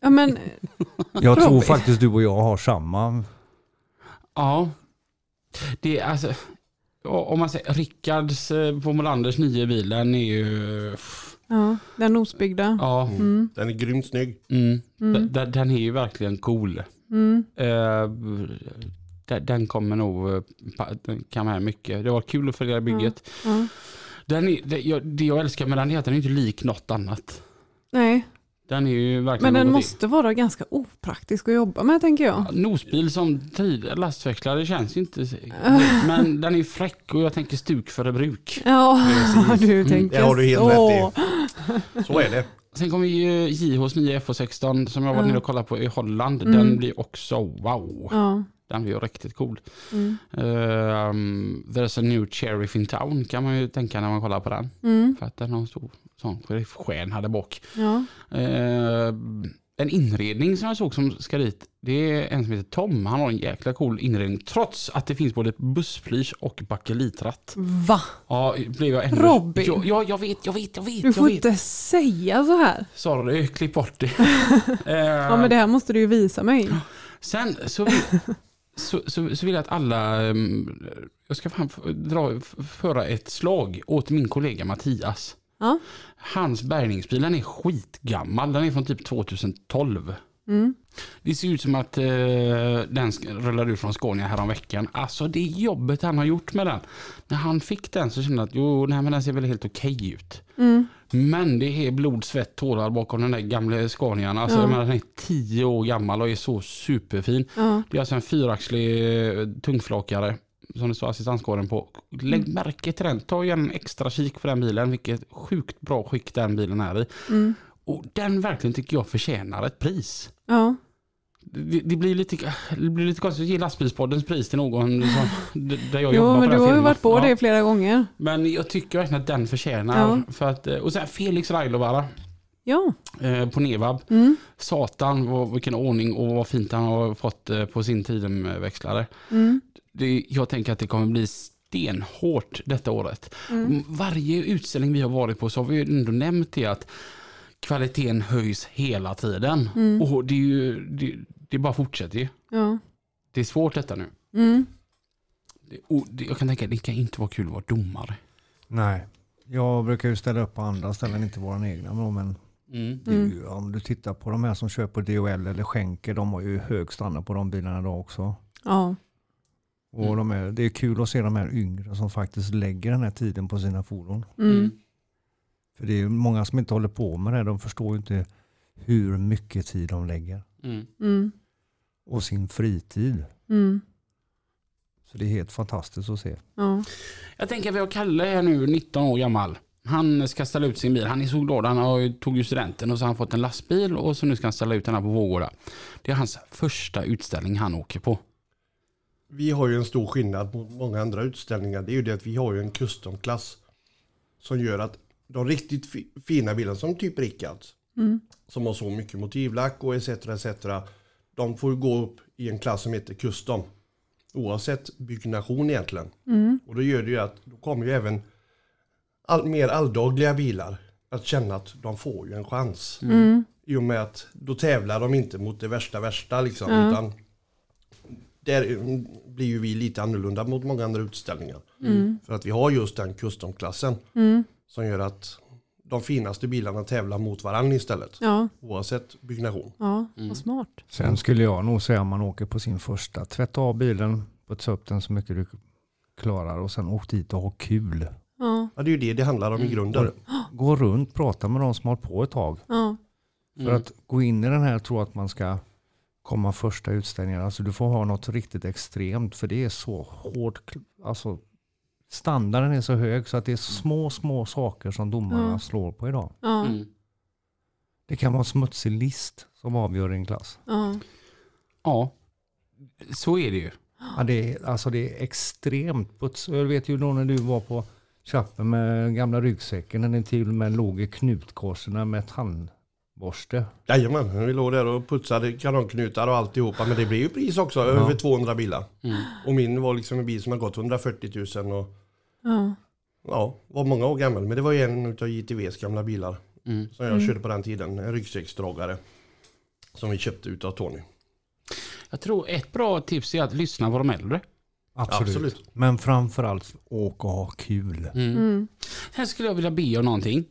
Ja, men, Jag tror faktiskt du och jag har samma. Ja. Det är alltså... Om man säger Rickards eh, på Molanders nya bil, den är ju... ja, den osbyggda. Ja. Mm, Den är grymt snygg. Mm. Mm. Den, den är ju verkligen cool. mm, Eh, den, kommer nog eh, kan med mycket. Det var kul att följa bygget. ja. Den är, det, jag, det jag älskar med den är att den är inte lik något annat. Nej, Den är ju verkligen men den måste vara ganska opraktisk att jobba med tänker jag. Ja, Nosbil som tid, lastväxlare känns ju inte... Men den är fräck och jag tänker stuk för bruk. Ja, Precis. du Mm, tänker det har du helt så. rätt Så är det. Sen kommer ju JHs nya FH16 som jag var Ja. nere och kollade på i Holland. Mm. Den blir också wow. Ja, Den blir ju riktigt cool. mm, Um, there's a new sheriff in town kan man ju tänka när man kollar på den. mm, För att den har en stor sån sheriffstjärn här där bak. ja, Eh, en inredning som jag såg som ska dit, det är en som heter Tom. Han har en jäkla cool inredning trots att det finns både bussplysch och bakelitratt. Va? Ja, blev jag ännu... Robin. Ja, ja, jag vet, jag vet, jag vet. Du jag får inte säga så här. Sorry, klipp bort det. Eh, Ja, men det här måste du ju visa mig. Sen så vill, så, så, så vill jag att alla, ehm, jag ska fan dra, föra ett slag åt min kollega Mattias. Ja. Hans bärgningsbil den är skitgammal, den är från typ 2012. Mm. Det ser ut som att eh, den rullade ut från Scania här om veckan. Alltså det jobbet han har gjort med den. När han fick den så kände jag att jo, nej, men den ser väl helt okej ut. Mm. Men det är blod, svett, tårar bakom den där gamla Scanian. Alltså, menar, den är tio år gammal och är så superfin. Ja. Det är alltså en fyraxlig tungflakare som det står assistanskåren på. Lägg Mm. märke till den. Ta en extra kik på den bilen. Vilket sjukt bra skick den bilen är i. Mm. Och den verkligen tycker jag förtjänar ett pris. Ja. Det, det, blir lite, det blir lite konstigt att ge lastbilspoddens pris till någon som, där jag jobbar Jo, på men den du har ju varit på Ja. det flera gånger. Men jag tycker verkligen att den förtjänar. Ja. För att, eh, och sen Felix Railovara Ja. eh, på Nevab. Mm. Satan vad, vilken ordning och vad fint han har fått eh, på sin tidenväxlare. Mm. Det, jag tänker att det kommer bli stenhårt detta året. Mm. Varje utställning vi har varit på så har vi ju ändå nämnt det att kvaliteten höjs hela tiden. Mm. Och det, är ju, det, det bara fortsätter ju. Ja. Det är svårt detta nu. Mm. Det, och det, jag kan tänka att det kan inte vara kul att vara domare. Nej. Jag brukar ju ställa upp på andra ställen, inte våra egna. Men Mm. ju, om du tittar på de här som kör på DHL eller skänker, de har ju hög standard på de bilarna idag också. Ja. Och Mm. de är, det är kul att se de här yngre som faktiskt lägger den här tiden på sina fordon. Mm. För det är många som inte håller på med det. De förstår ju inte hur mycket tid de lägger. Mm. Mm. Och sin fritid. Mm. Så det är helt fantastiskt att se. Ja. Jag tänker att vi har Kalle här nu, 19 år gammal. Han ska ställa ut sin bil. Han är så glad. Han har ju- tog ju studenten och så har han fått en lastbil och så nu ska han ställa ut den här på Vårgårda. Det är hans första utställning han åker på. Vi har ju en stor skillnad mot många andra utställningar. Det är ju det att vi har ju en custom-klass. Som gör att de riktigt fi- fina bilarna, som typ Rickards, Mm. som har så mycket motivlack och etc. etc. De får ju gå upp i en klass som heter custom. Oavsett byggnation egentligen. Mm. Och då gör det ju att då kommer ju även all, mer alldagliga bilar att känna att de får ju en chans. Mm. I och med att då tävlar de inte mot det värsta värsta liksom. Ja. Utan där mm, blir ju vi lite annorlunda mot många andra utställningar. Mm. För att vi har just den custom-klassen. Mm. Som gör att de finaste bilarna tävlar mot varandra istället. Ja, Oavsett byggnation. ja vad smart. Sen skulle jag nog säga om man åker på sin första, tvätta av bilen, putsa upp den så mycket du klarar och sen åk dit och ha kul. Ja, Ja, det är ju det det handlar om i grunden. Gå runt, prata med de som har på ett tag. ja, För att gå in i den här tror att man ska komma första utställningen. Alltså du får ha något riktigt extremt för det är så hårt. Alltså standarden är så hög så att det är små, små saker som domarna Ja. slår på idag. Mm. Det kan vara en smutsig list som avgör en klass. ja. Ja, så är det ju. Ja, det, är, alltså det är extremt puts. Jag vet ju då när du var på Chappen med gamla ryggsäcken när ni till och med låg i knutkorsen med tandborste. Jajamän, vi låg där och putsade kanonknutar och alltihopa. Men det blir ju pris också, över 200 bilar. Mm. Och min var liksom en bil som har gått 140 000 och ja. ja, var många år gammal. Men det var ju en av JTVs gamla bilar. Mm. Som jag körde på den tiden, en ryggsäcksdragare. Som vi köpte utav Tony. Jag tror ett bra tips är att lyssna på de äldre. Absolut. Absolut. Men framförallt åka och ha kul. Mm. Här skulle jag vilja be om någonting.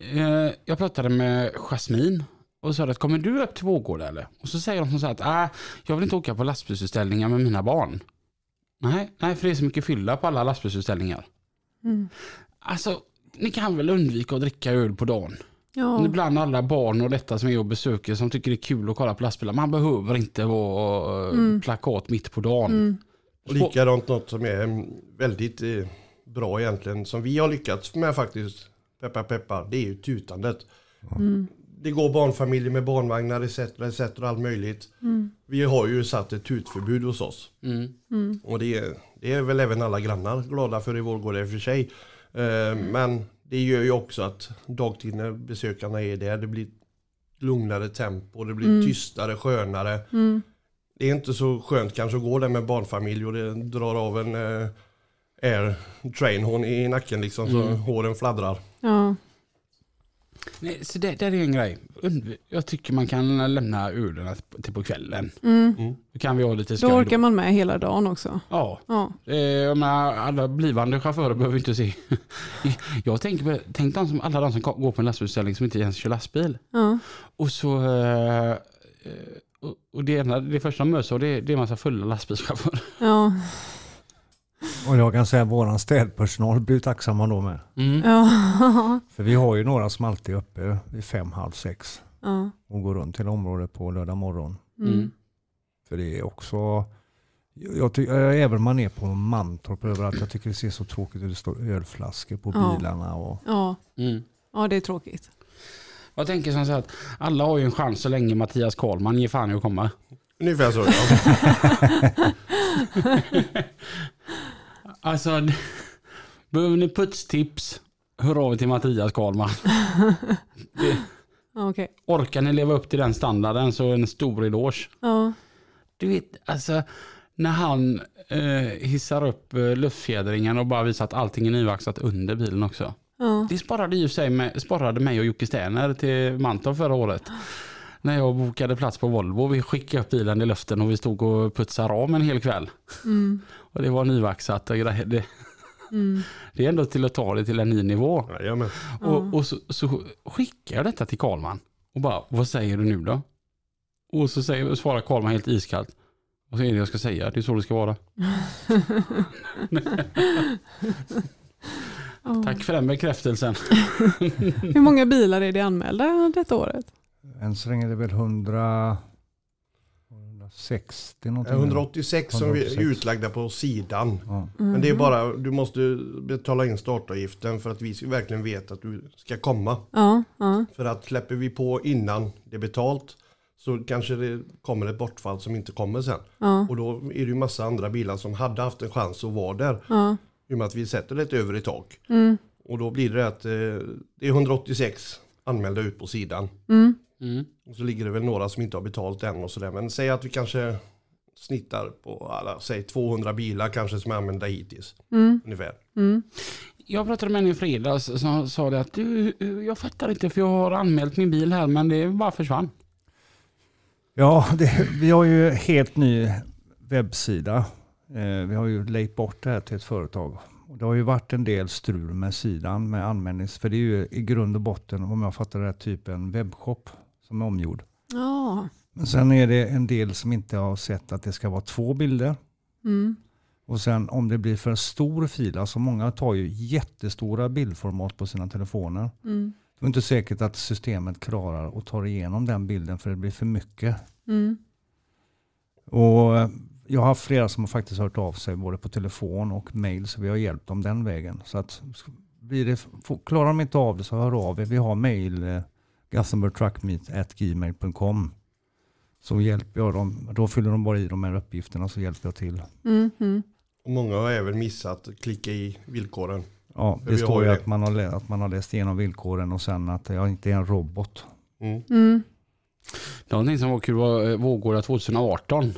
Eh, Jag pratade med Jasmin och sa att kommer du upp till Vårgårda eller? Och så säger de som så här att ah, jag vill inte åka på lastbilsutställningar med mina barn. Nej, nej, för det är så mycket fylla på alla lastbilsutställningar. Mm. Alltså, ni kan väl undvika att dricka öl på dagen? Ja. Ibland alla barn och detta som är och besöker som tycker det är kul att kolla på lastbilar. Man behöver inte vara eh, Mm. plakat mitt på dagen. Mm. Och likadant något som är mm, väldigt eh, bra egentligen. Som vi har lyckats med faktiskt. Peppar peppar. Det är ju tutandet. Mm. Det går barnfamiljer med barnvagnar etc. etc. och allt möjligt. Mm. Vi har ju satt ett tutförbud hos oss. Mm. Mm. Och det är, det är väl även alla grannar glada för i Vårgårda i och för sig. Eh, Men det gör ju också att dagtid när besökarna är där, det blir lugnare tempo, det blir Mm. tystare, skönare. Mm. Det är inte så skönt kanske att gå där med barnfamilj och det drar av en eh, air trainhorn i nacken liksom så Mm. håren fladdrar. Ja. Nej, så det, det är en grej. Jag tycker man kan lämna ölen till på kvällen. Mm. Då kan vi ha lite Då orkar man med hela dagen också. Ja, Ja. eh, jag menar, alla blivande chaufförer behöver inte se. Jag tänker på, tänk de som, alla de som går på en lastbilsställning som inte ens kör lastbil. Ja. Och så eh, eh, och, och det, ena, det första de möts av det, det är en massa fulla lastbilschaufförer. Ja. Och jag kan säga att våran städpersonal blir tacksamma då med. Mm. Ja. För vi har ju några som alltid är uppe vid fem, halv sex Ja. och går runt till området på lördag morgon. Mm. För det är också, jag tycker, även om man är på Mantorp överallt, jag tycker det ser så tråkigt ut. Det står ölflaskor på Ja. bilarna. Och, Ja. Mm. ja, det är tråkigt. Jag tänker som så att alla har ju en chans så länge Mattias Karlman ger fan i att komma. Ungefär så ja. Alltså, behöver ni putstips? Hör av er till Mattias Karlman. Det, Okej. orkar ni leva upp till den standarden så en stor eloge. Ja. Du vet, alltså när han eh, hissar upp eh, luftfjädringen och bara visar att allting är nyvaxat under bilen också. Ja. Det sparrade ju sig med, sparrade mig och Jocke Sterner till Mantorp förra året. När jag bokade plats på Volvo. Vi skickade upp bilen i luften och vi stod och putsade av en hel kväll. Mm. Och det var nyvaxat och grejer. Det, Mm. det är ändå till att ta det till en ny nivå. Jajamän. Och, och så, så skickar jag detta till Karlman. Och bara, vad säger du nu då? Och så säger, svarar Karlman helt iskallt. Vad är det jag ska säga? Det är så det ska vara. Tack för den bekräftelsen. Hur många bilar är det anmälda detta året? Än så länge är det väl 100, 160 någonting. 186 som vi 186. är utlagda på sidan. Ja. Men det är bara, du måste betala in startavgiften för att vi verkligen vet att du ska komma. Ja, ja. För att släpper vi på innan det är betalt så kanske det kommer ett bortfall som inte kommer sen. Ja. Och då är det ju massa andra bilar som hade haft en chans att vara där. Ja. I och med att vi sätter det över i tak. Mm. Och då blir det att eh, det är 186 anmälda ut på sidan. Mm. Mm. Och så ligger det väl några som inte har betalt än och sådär. Men säg att vi kanske snittar på alla, säg 200 bilar kanske som är använda hittills. Mm. Ungefär. Mm. Jag pratade med en i fredags som sa det att du, jag fattar inte för jag har anmält min bil här men det bara försvann. Ja, det, vi har ju helt ny webbsida. Eh, vi har ju lejt bort det här till ett företag. Och det har ju varit en del strul med sidan med användnings... För det är ju i grund och botten, om jag fattar det rätt, typ en webbshop som är omgjord. Ja. Men sen är det en del som inte har sett att det ska vara två bilder. Mm. Och sen om det blir för stor fil, alltså många tar ju jättestora bildformat på sina telefoner. Mm. Det är inte säkert att systemet klarar att ta igenom den bilden för det blir för mycket. Mm. Och eh, jag har haft flera som har faktiskt hört av sig både på telefon och mail så vi har hjälpt dem den vägen. Så att blir det, klarar de inte av det så hör av er. Vi har mail gothenburgtruckmeet.gmail.com så hjälper jag dem. Då fyller de bara i de här uppgifterna så hjälper jag till. Mm. Mm. Och många har även missat att klicka i villkoren. Ja, det står ju att man, har, lä- att man har läst igenom villkoren och sen att jag inte är en robot. Mm. Mm. Någonting som var kul var eh, Vårgårda 2018.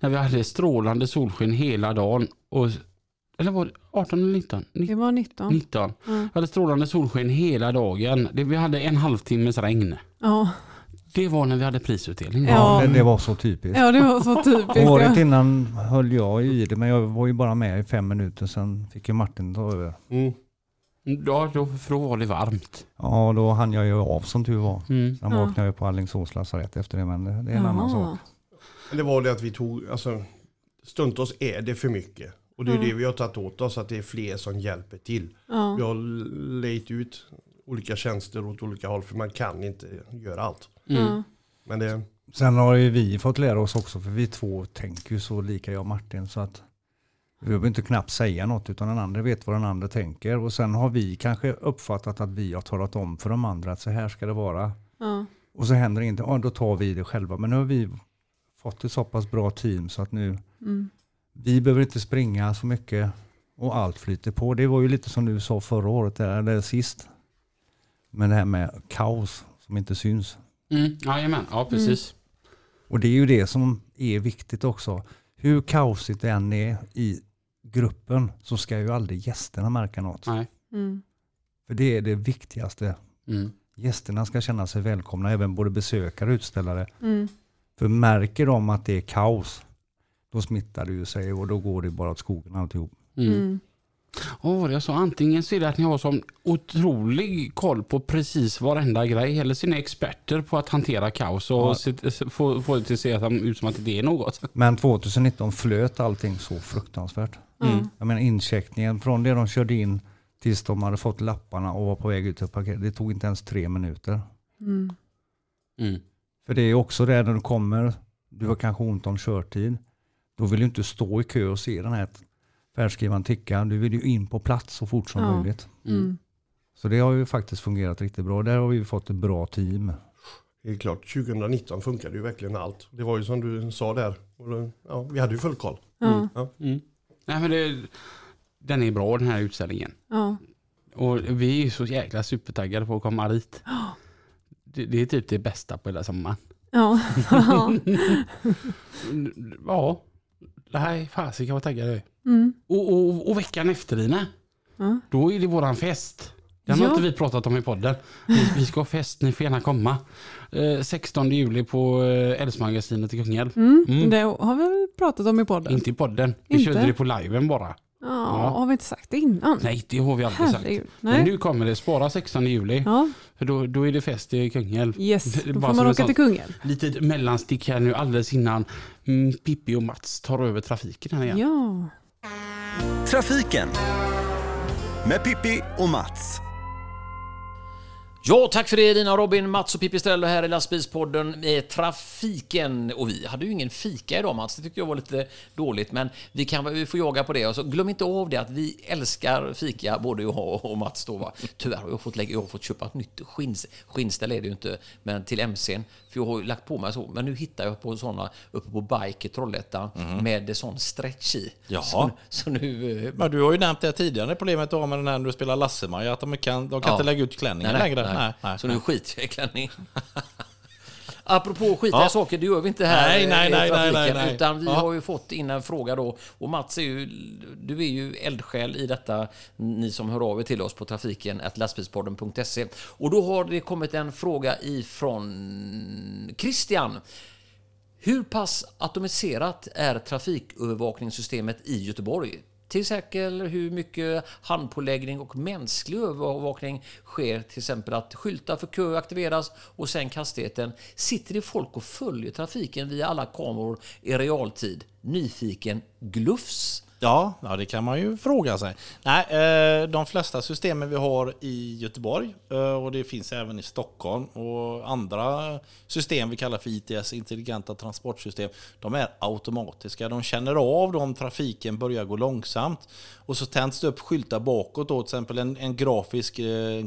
När vi hade strålande solsken hela dagen. Och, eller var det 18 eller 19? Det var 19. 19. Ja. Vi hade strålande solsken hela dagen. Det, vi hade en halvtimmes regn. Ja. Det var när vi hade prisutdelning. Ja. Det, det var så typiskt. ja, det var så typiskt. Året Ja. innan höll jag i det men jag var ju bara med i fem minuter sen fick ju Martin ta över. Mm. Ja, då, för då var det varmt. Ja, då hann jag ju av som tur var. Mm. Sen Ja. vaknade jag på Alingsås lasarett efter det, men det, det är en annan sak. Det var det att vi tog, alltså stundtals är det för mycket. Och det är Ja. det vi har tagit åt oss, att det är fler som hjälper till. Vi Ja. har lejt ut olika tjänster åt olika håll för man kan inte göra allt. Mm. Men det, Sen har ju vi fått lära oss också, för vi två tänker ju så lika jag och Martin, så att vi behöver inte knappt säga något, utan den andra vet vad den andra tänker. Och sen har vi kanske uppfattat att vi har talat om för de andra att så här ska det vara. Ja. Och så händer inget, ja då tar vi det själva. Men nu har vi fått ett så pass bra team så att nu, Mm. Vi behöver inte springa så mycket och allt flyter på. Det var ju lite som du sa förra året, där, eller sist. Men det här med kaos som inte syns. Mm. Jajamän, ja precis. Och det är ju det som är viktigt också. Hur kaosigt det än är i gruppen så ska ju aldrig gästerna märka något. Nej. Mm. För det är det viktigaste. Mm. Gästerna ska känna sig välkomna, även både besökare och utställare. Mm. För märker de att det är kaos, då smittar det ju sig och då går det bara åt skogen alltihop. Mm. Mm. Det jag sa, antingen så är det att ni har sån otrolig koll på precis varenda grej eller så är ni experter på att hantera kaos och Ja. få, få det till att se ut som att det är något. Men 2019 flöt allting så fruktansvärt. Mm. Jag menar incheckningen från det de körde in tills de hade fått lapparna och var på väg ut till parkeringen, det tog inte ens tre minuter. Mm. Mm. För det är också det när du kommer, du har kanske ont om körtid, då vill du inte stå i kö och se den här färdskrivaren ticka. Du vill ju in på plats så fort som Ja. möjligt. Mm. Så det har ju faktiskt fungerat riktigt bra. Där har vi fått ett bra team. det är klart, 2019 funkade ju verkligen allt. Det var ju som du sa där. Ja, vi hade ju full koll. Ja. Mm. Nej, men det, den är bra den här utställningen. Ja. Och vi är ju så jäkla supertaggade på att komma dit. Det, det är typ det bästa på hela sommaren. Ja. Ja. Nej fasiken vad taggad jag är. Mm. Och, och, och veckan efter Lina, Ja. då är det våran fest. Den har Ja. inte vi pratat om i podden. Vi, vi ska ha fest, ni får gärna komma. Eh, 16 juli på eh, Elfsmagasinet i Kungälv. Mm. Mm. Det har vi pratat om i podden? Inte i podden, vi Inte? körde det på liven bara. Ja, har vi inte sagt det innan? Nej, det har vi aldrig sagt. Herregud. Men Nej. nu kommer det, spara 16 juli. Ja, För då, då är det fest i Kungälv. yes. Då får man åka till Kungälv. Litet mellanstick här nu alldeles innan mm, Pippi och Mats tar över trafiken här igen. Ja. Trafiken med Pippi och Mats. Ja, tack för det Dina, och Robin, Mats och Pipistrello här i lastbilspodden med trafiken. Och vi hade ju ingen fika idag Mats, det tyckte jag var lite dåligt, men vi, kan, vi får jaga på det. Och så glöm inte av det att vi älskar fika, både jag och Mats då. Va? Tyvärr har jag fått, lägga, jag har fått köpa ett nytt skinn, skinnställ är det ju inte, men till MCn. För jag har ju lagt på mig så, men nu hittar jag på sådana uppe på Bike i Trollhättan med sån stretch i. Jaha. Så, så nu... eh, Men du har ju nämnt det tidigare, problemet du har med den här när du spelar Lasse-Maja, att de kan, de kan Ja. inte lägga ut klänningen längre. Nej, nej, så nu skiter jag i klänningen. Apropå skita Ja. saker, det gör vi inte här Nej, eh, nej, i nej, trafiken, nej, nej, nej. utan vi Ja. har ju fått in en fråga då. Och Mats är ju, du är ju eldsjäl i detta, ni som hör av er till oss på trafiken, lastbilspodden.se. Och då har det kommit en fråga ifrån Christian. Hur pass atomiserat är trafikövervakningssystemet i Göteborg? Till exempel hur mycket handpåläggning och mänsklig övervakning sker. Till exempel att skyltar för kö aktiveras och sänk hastigheten. Sitter det folk och följer trafiken via alla kameror i realtid? Nyfiken glufs. Ja, ja, det kan man ju fråga sig. Nej, eh, de flesta systemen vi har i Göteborg eh, och det finns även i Stockholm och andra system vi kallar för ITS, intelligenta transportsystem, de är automatiska. De känner av om trafiken börjar gå långsamt och så tänds det upp skyltar bakåt då, till exempel en, en grafisk eh,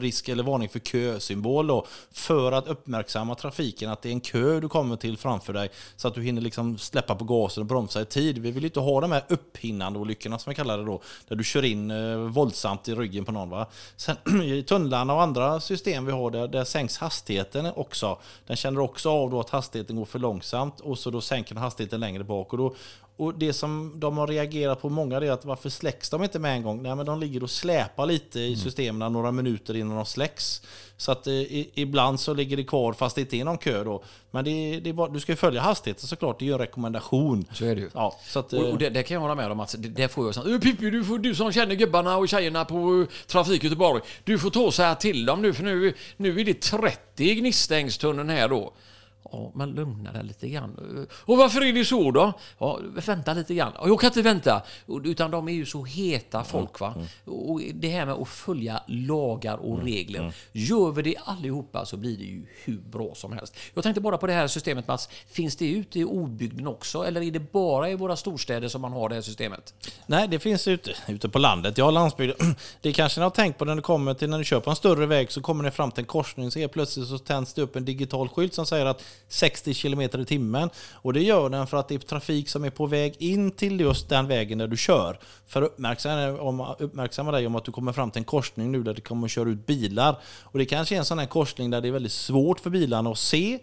risk eller varning för kösymbol då, för att uppmärksamma trafiken att det är en kö du kommer till framför dig så att du hinner liksom släppa på gasen och bromsa i tid. Vi vill inte ha de här upphinnande olyckorna som vi kallar det då, där du kör in eh, våldsamt i ryggen på någon. Va? Sen i tunnlarna och andra system vi har där, där sänks hastigheten också. Den känner också av då att hastigheten går för långsamt och så då sänker den hastigheten längre bak. Och då, och det som de har reagerat på många är att varför släcks de inte med en gång? Nej men de ligger och släpar lite i systemen några minuter innan de släcks. Så att eh, i, ibland så ligger det kvar fast det inte är någon kö då. Men det, det bara, du ska ju följa hastigheten såklart, det är ju en rekommendation. Så är det ju. Ja, så att, Och, eh, och det, det kan jag hålla med om att det, det får jag sånt. "Ö, Pippi, du, får, du som känner gubbarna och tjejerna på uh, Trafik Göteborg. Du får ta och säga till dem nu för nu, nu är det 30 i Gnistängstunneln här då. Ja, men lugna dig lite grann. Och varför är det så då? Ja, vänta lite grann. Ja, Jag kan inte vänta. Utan de är ju så heta folk va. Och det här med att följa lagar och regler. Gör vi det allihopa så blir det ju hur bra som helst. Jag tänkte bara på det här systemet Mats. Finns det ute i obygden också? Eller är det bara i våra storstäder som man har det här systemet? Nej, det finns ute, ute på landet. Ja, landsbygden. Det kanske ni har tänkt på när det kommer till när du kör på en större väg så kommer ni fram till en korsning så helt plötsligt så tänds det upp en digital skylt som säger att 60 km i timmen. Och det gör den för att det är trafik som är på väg in till just den vägen där du kör. För att uppmärksamma, om, uppmärksamma dig om att du kommer fram till en korsning nu där det kommer att köra ut bilar. Och det kanske är en sån här korsning där det är väldigt svårt för bilarna att se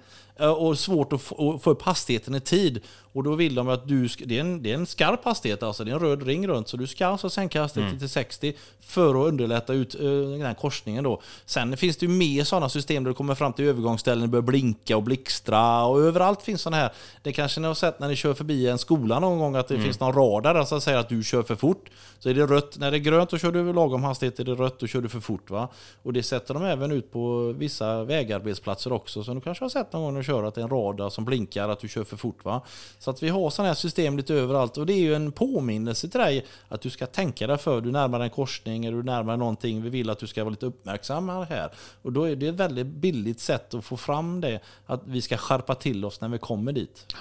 och svårt att få, upp hastigheten i tid. Och då vill de att du, ska, det, är en, det är en skarp hastighet, alltså det är en röd ring runt, så du ska alltså sänka hastigheten till 60 för att underlätta ut eh, den här korsningen då. Sen finns det ju mer sådana system där du kommer fram till övergångsställen, det börjar blinka och blixtra och överallt finns sådana här. Det kanske ni har sett när ni kör förbi en skola någon gång att det finns någon radar där som säger att du kör för fort. Så är det rött, när det är grönt då kör du lagom hastighet, är det rött då kör du för fort va. Och det sätter de även ut på vissa vägarbetsplatser också. Så du kanske har sett någon gång köra att det är en radar som blinkar att du kör för fort va. Så att vi har sådana här system lite överallt och det är ju en påminnelse till dig att du ska tänka dig för. Du närmar dig en korsning, är du närmare någonting, vi vill att du ska vara lite uppmärksam här. Och då är det ett väldigt billigt sätt att få fram det, att vi ska skärpa till oss när vi kommer dit.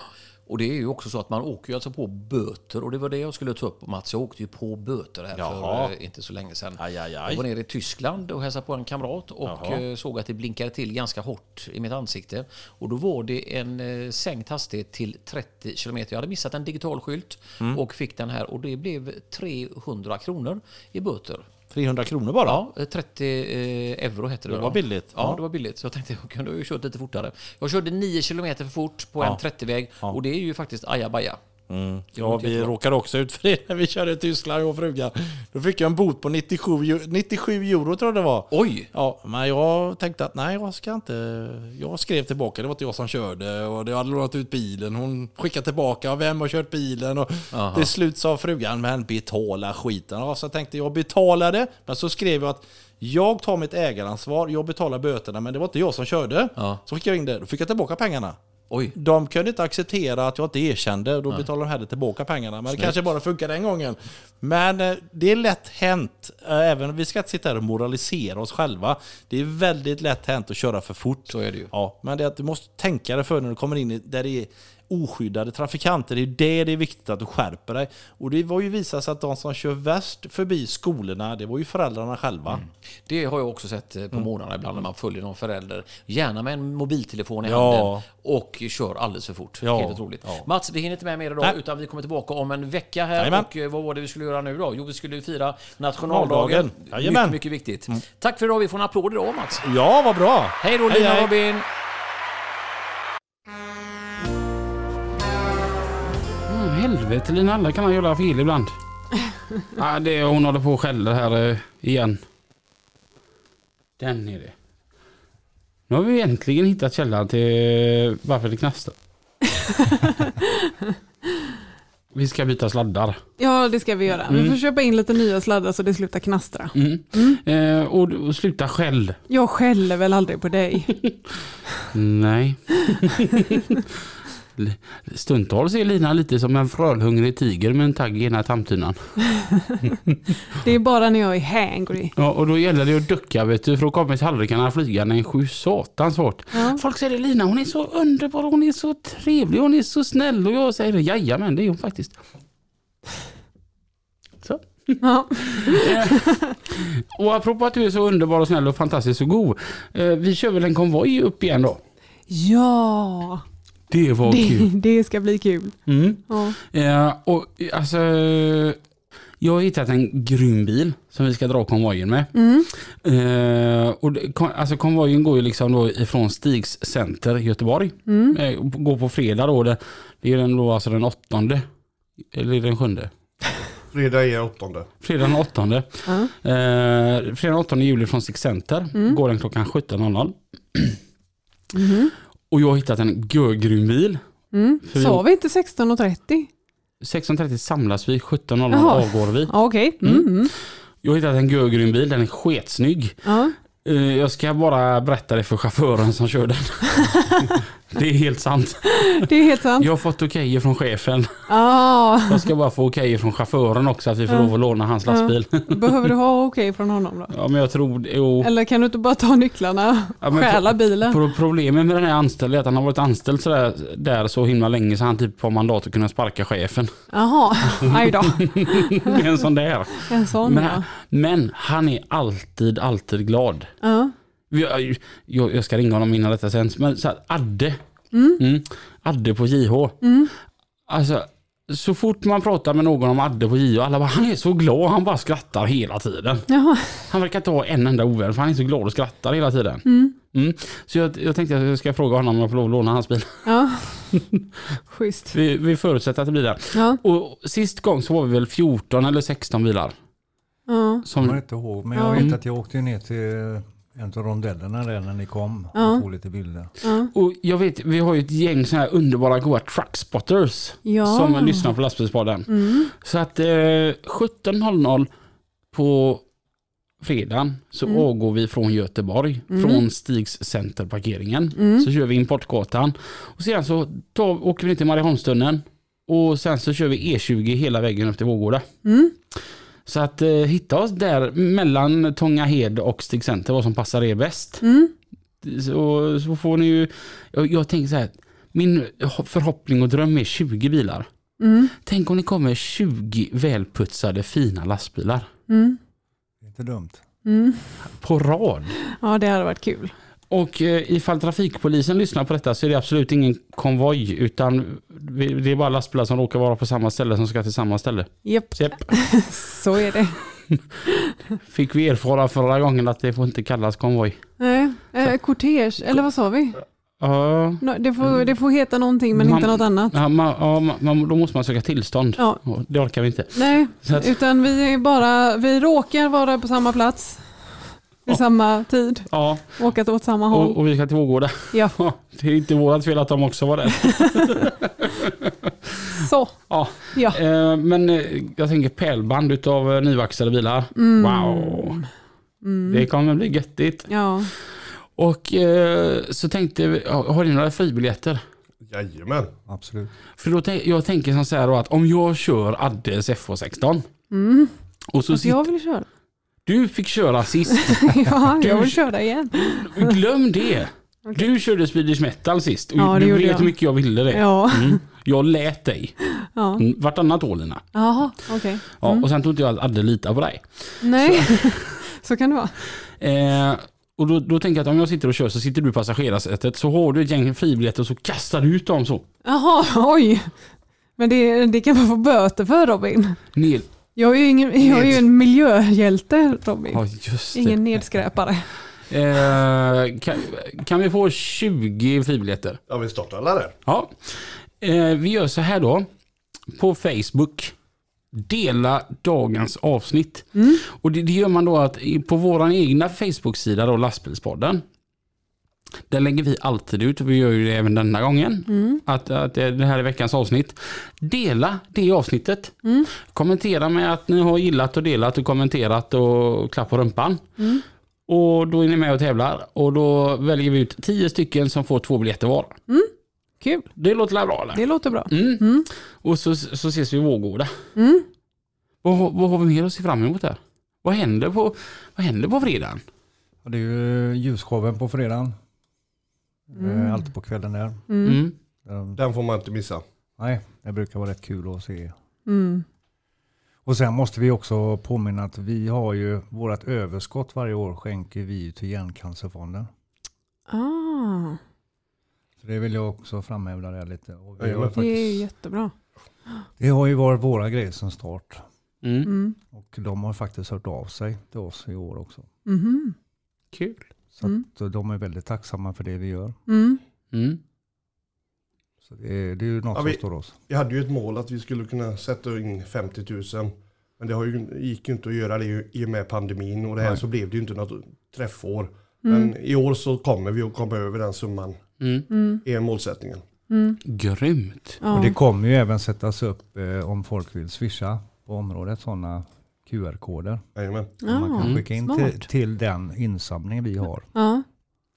Och det är ju också så att man åker ju alltså på böter och det var det jag skulle ta upp Mats. Jag åkte ju på böter här Jaha. för eh, inte så länge sedan. Aj, aj, aj. Jag var nere i Tyskland och hälsade på en kamrat och Jaha. eh, såg att det blinkade till ganska hårt i mitt ansikte. Och då var det en eh, sänkt hastighet till 30 km. Jag hade missat en digital skylt Mm. och fick den här och det blev 300 kronor i böter. 300 kronor bara? Ja, eh, 30 eh, euro hette det. Det då. var billigt. Ja, Ja. det var billigt. Så jag tänkte jag kunde ju kört lite fortare. Jag körde 9 km för fort på en Ja. 30-väg Ja. och det är ju faktiskt ajabaja. Mm. Ja, vi råkade också ut för det när vi körde i Tyskland, jag och frugan. Då fick jag en bot på 97, eu- 97 euro tror jag det var. Oj! Ja, men jag tänkte att nej, jag ska inte... Jag skrev tillbaka, det var inte jag som körde och det hade lånat ut bilen. Hon skickade tillbaka, vem har kört bilen? Och Aha. till slut sa frugan, men betala skiten. Ja, så jag tänkte jag betalade, men så skrev jag att jag tar mitt ägaransvar, jag betalar böterna, men det var inte jag som körde. Ja. Så skickade jag in det, då fick jag tillbaka pengarna. Oj. De kunde inte acceptera att jag inte erkände och då betalade de hellre tillbaka pengarna. Men Snyggt. det kanske bara funkar den gången. Men eh, det är lätt hänt. eh, Även vi ska inte sitta här och moralisera oss själva. Det är väldigt lätt hänt att köra för fort. Så är det ju. Ja, men det är att du måste tänka dig för när du kommer in där det är oskyddade trafikanter. Det är det det är viktigt att du skärper dig. Och det var ju visat sig att de som kör värst förbi skolorna, det var ju föräldrarna själva. Det har jag också sett eh, på morgnarna ibland när man följer någon förälder. Gärna med en mobiltelefon i Ja. handen och kör alldeles för fort. Ja. Helt otroligt. Ja. Mats, vi hinner inte med mer idag Nej. utan vi kommer tillbaka om en vecka här. Jajamän. Och eh, vad var det vi skulle göra nu då? Jo, vi skulle fira nationaldagen. Jajamän. Mycket, mycket viktigt. Tack för idag. Vi får en applåd idag Mats. Ja, vad bra! Hej då Hej, Lina hej. Robin! Helvete Lina, alla kan göra fel ibland. ja, det, hon håller på och skäller här eh, igen. Den är det. Nu har vi äntligen hittat källan till varför det knastrar. vi ska byta sladdar. Ja, det ska vi göra. Vi Mm. får köpa in lite nya sladdar så det slutar knastra. Mm. Eh, och, och sluta skäll. Jag skäller väl aldrig på dig. Nej. Stundtals är Lina lite som en frölhungrig tiger med en tagg i ena tamtynan. Det är bara när jag är hangry. Ja, och då gäller det att ducka vet du, för då kommer tallrikarna flygande en sju satans fart. Ja. Folk säger Lina, hon är så underbar, hon är så trevlig, hon är så snäll. Och jag säger jajamän, det är hon faktiskt. Så. Ja. Och apropå att du är så underbar och snäll och fantastisk och god. Eh, vi kör väl en konvoj upp igen då? ja, Det var det, kul. det ska bli kul. Mm. Ja. Eh, och alltså, jag har hittat en grym bil som vi ska dra konvojen med. Mm. Eh, och det, kon- alltså konvojen går ju liksom då ifrån Stigs center i Göteborg. Mm. Eh, går på fredag då. Det, det är den då alltså den åttonde. Eller den sjunde. Fredag är åttonde. Fredag den åttonde. Ja. Eh, fredag den 8 juli från Stigs center. Mm. Går den klockan 17.00. Mhm. Och jag har hittat en görgrym bil. Mm. Sa vi inte 16.30? 16.30 samlas vi, 17.00 Jaha. avgår vi. Ja, Okej. Mm. Mm. Jag har hittat en görgrym bil, den är sketsnygg. Eh, Jag ska bara berätta det för chauffören som kör den. det är helt sant. Det är helt sant. Jag har fått okej från chefen. Ah. Jag ska bara få okej från chauffören också att vi får Ja. lov att låna hans lastbil. Behöver du ha okej från honom då? Ja men jag tror, jo. Eller kan du inte bara ta nycklarna Ja, och men stjäla bilen? Pro- Problemet med den här anställda är att han har varit anställd sådär, där så himla länge så han typ har mandat att kunna sparka chefen. Jaha, aj då. Det en sån där. En sån Men, ja. Men han är alltid, alltid glad. ja. Jag, jag ska ringa honom innan detta sänds. Men så här, Adde. Mm. Mm, Adde på JH. Mm. Alltså, så fort man pratar med någon om Adde på JH, alla bara han är så glad, han bara skrattar hela tiden. Jaha. Han verkar inte ha en enda ovän för han är så glad och skrattar hela tiden. Mm. Mm. Så jag, jag tänkte att jag ska fråga honom om jag får lov att låna hans bil. Ja. Schysst. Vi, vi förutsätter att det blir det. Ja. Och sist gång så var vi väl 14 eller 16 bilar. Ja. Jag Som, kommer inte ihåg, men jag Ja. vet att jag åkte ner till en av rondellerna där när ni kom Ja. och tog lite bilder. Ja. och jag vet, vi har ju ett gäng sådana här underbara goa truckspotters. Ja. Som lyssnar på lastbilspodden. Mm. Så att eh, 17.00 på fredagen så Mm. avgår vi från Göteborg. Mm. Från Stigs centerparkeringen. Mm. Så kör vi Importgatan. Och sen så tar, åker vi ner till Marieholmstunneln. Och sen så kör vi E20 hela vägen upp till Vårgårda. Så att eh, hitta oss där mellan Tångahed och Stig Center vad som passar er bäst. Mm. Så, så får ni ju, jag, jag tänker så här, min förhoppning och dröm är 20 bilar. Mm. Tänk om det kommer 20 välputsade fina lastbilar Mm. Det är inte dumt. Mm. på rad. Ja, det hade varit kul. Och eh, ifall trafikpolisen lyssnar på detta så är det absolut ingen konvoj utan det är bara lastbilar som råkar vara på samma ställe som ska till samma ställe. Japp, Japp. så är det. Fick vi erfara förra gången att det får inte kallas konvoj. Nej, eh, kortege, eller vad sa vi? Ja, Det får, det får heta någonting men Man- inte något annat. ja, man, man, då måste man söka tillstånd. Ja. Det orkar vi inte. Nej, att- utan vi är bara, vi råkar vara på samma plats vid Ja. samma tid, Ja, åka åt samma håll. och, och vi ska till Vårgårda. Ja, det är inte vårat fel att de också var där. så. Ja. Ja. Eh, men eh, jag tänker pärlband utav eh, nyvaxade bilar. Mm. Wow. Det kommer bli göttigt. Ja. Och så tänkte vi, har ni några fribiljetter? Jajamän. Absolut. För då tänk, jag tänker som så här då att om jag kör Addes FH16 Mm. och så Alltså sitter, jag vill köra. Du fick köra sist. ja, Du- jag vill köra igen. Glöm det. Du körde Swedish Metal sist och Ja, du vet jag. hur mycket jag ville det. Ja. Mm. Jag lät dig. Ja. Mm, Vartannat år Lina. Jaha, okej. Ja, Mm. Och sen tror inte jag att Adde litar på dig. Nej, så. kan det vara. Eh, och då, då tänker jag att om jag sitter och kör så sitter du i passagerarsätet så har du ett gäng fribiljetter och så kastar du ut dem så. Jaha, oj. Men det, det kan man få böter för Robin. Ner. Jag är ju, ingen, jag är ju en miljöhjälte Robin. Ja just det. Ingen nedskräpare. Eh, kan, kan vi få 20 fribiljetter? Ja, vi startar alla där. Ja. Eh, vi gör så här då. På Facebook. Dela dagens avsnitt. Och det, det gör man då att på vår egna Facebook-sida då, Lastbilspodden. Där lägger vi alltid ut, och vi gör ju det även denna gången. Att, att det här är veckans avsnitt. Dela det avsnittet. Kommentera med att ni har gillat och delat och kommenterat och klapp på rumpan. Och då är ni med och tävlar. Och då väljer vi ut 10 stycken som får två biljetter var. Kul, Det låter bra eller? det låter bra. Mm. Och så, så ses vi i Vårgårda. Mm. Vad, har- vad har vi mer att se fram emot där? Vad händer på, vad händer på fredagen? Det är ju ljusshowen på fredagen. Mm. Eh, Alltid på kvällen där. Mm. Mm. Eh, Den får man inte missa. Nej, det brukar vara rätt kul att se. Mm. Och sen måste vi också påminna att vi har ju vårt överskott varje år skänker vi till Hjärncancerfonden. Ah, Så det vill jag också framhäva där lite. Och vi har det är ju faktiskt, jättebra. det har ju varit våra grejer som start. Mm. Mm. Och de har faktiskt hört av sig till oss i år också. Mhm. Kul. Så Mm. att de är väldigt tacksamma för det vi gör. Mm. Mm. Så det är, det är ju något Ja, som vi- står oss. Vi hade ju ett mål att vi skulle kunna sätta in 50 000. Men det har ju, gick ju inte att göra det i och med pandemin och det här Nej. så blev det ju inte något träffår. Mm. Men i år så kommer vi att komma över den summan. Mm. Mm. är målsättningen. Mm. Grymt. Ja. Och det kommer ju även sättas upp eh, om folk vill swisha på området sådana QR-koder. Jajamän. Ja, Man kan skicka in till, till den insamling vi har. Ja.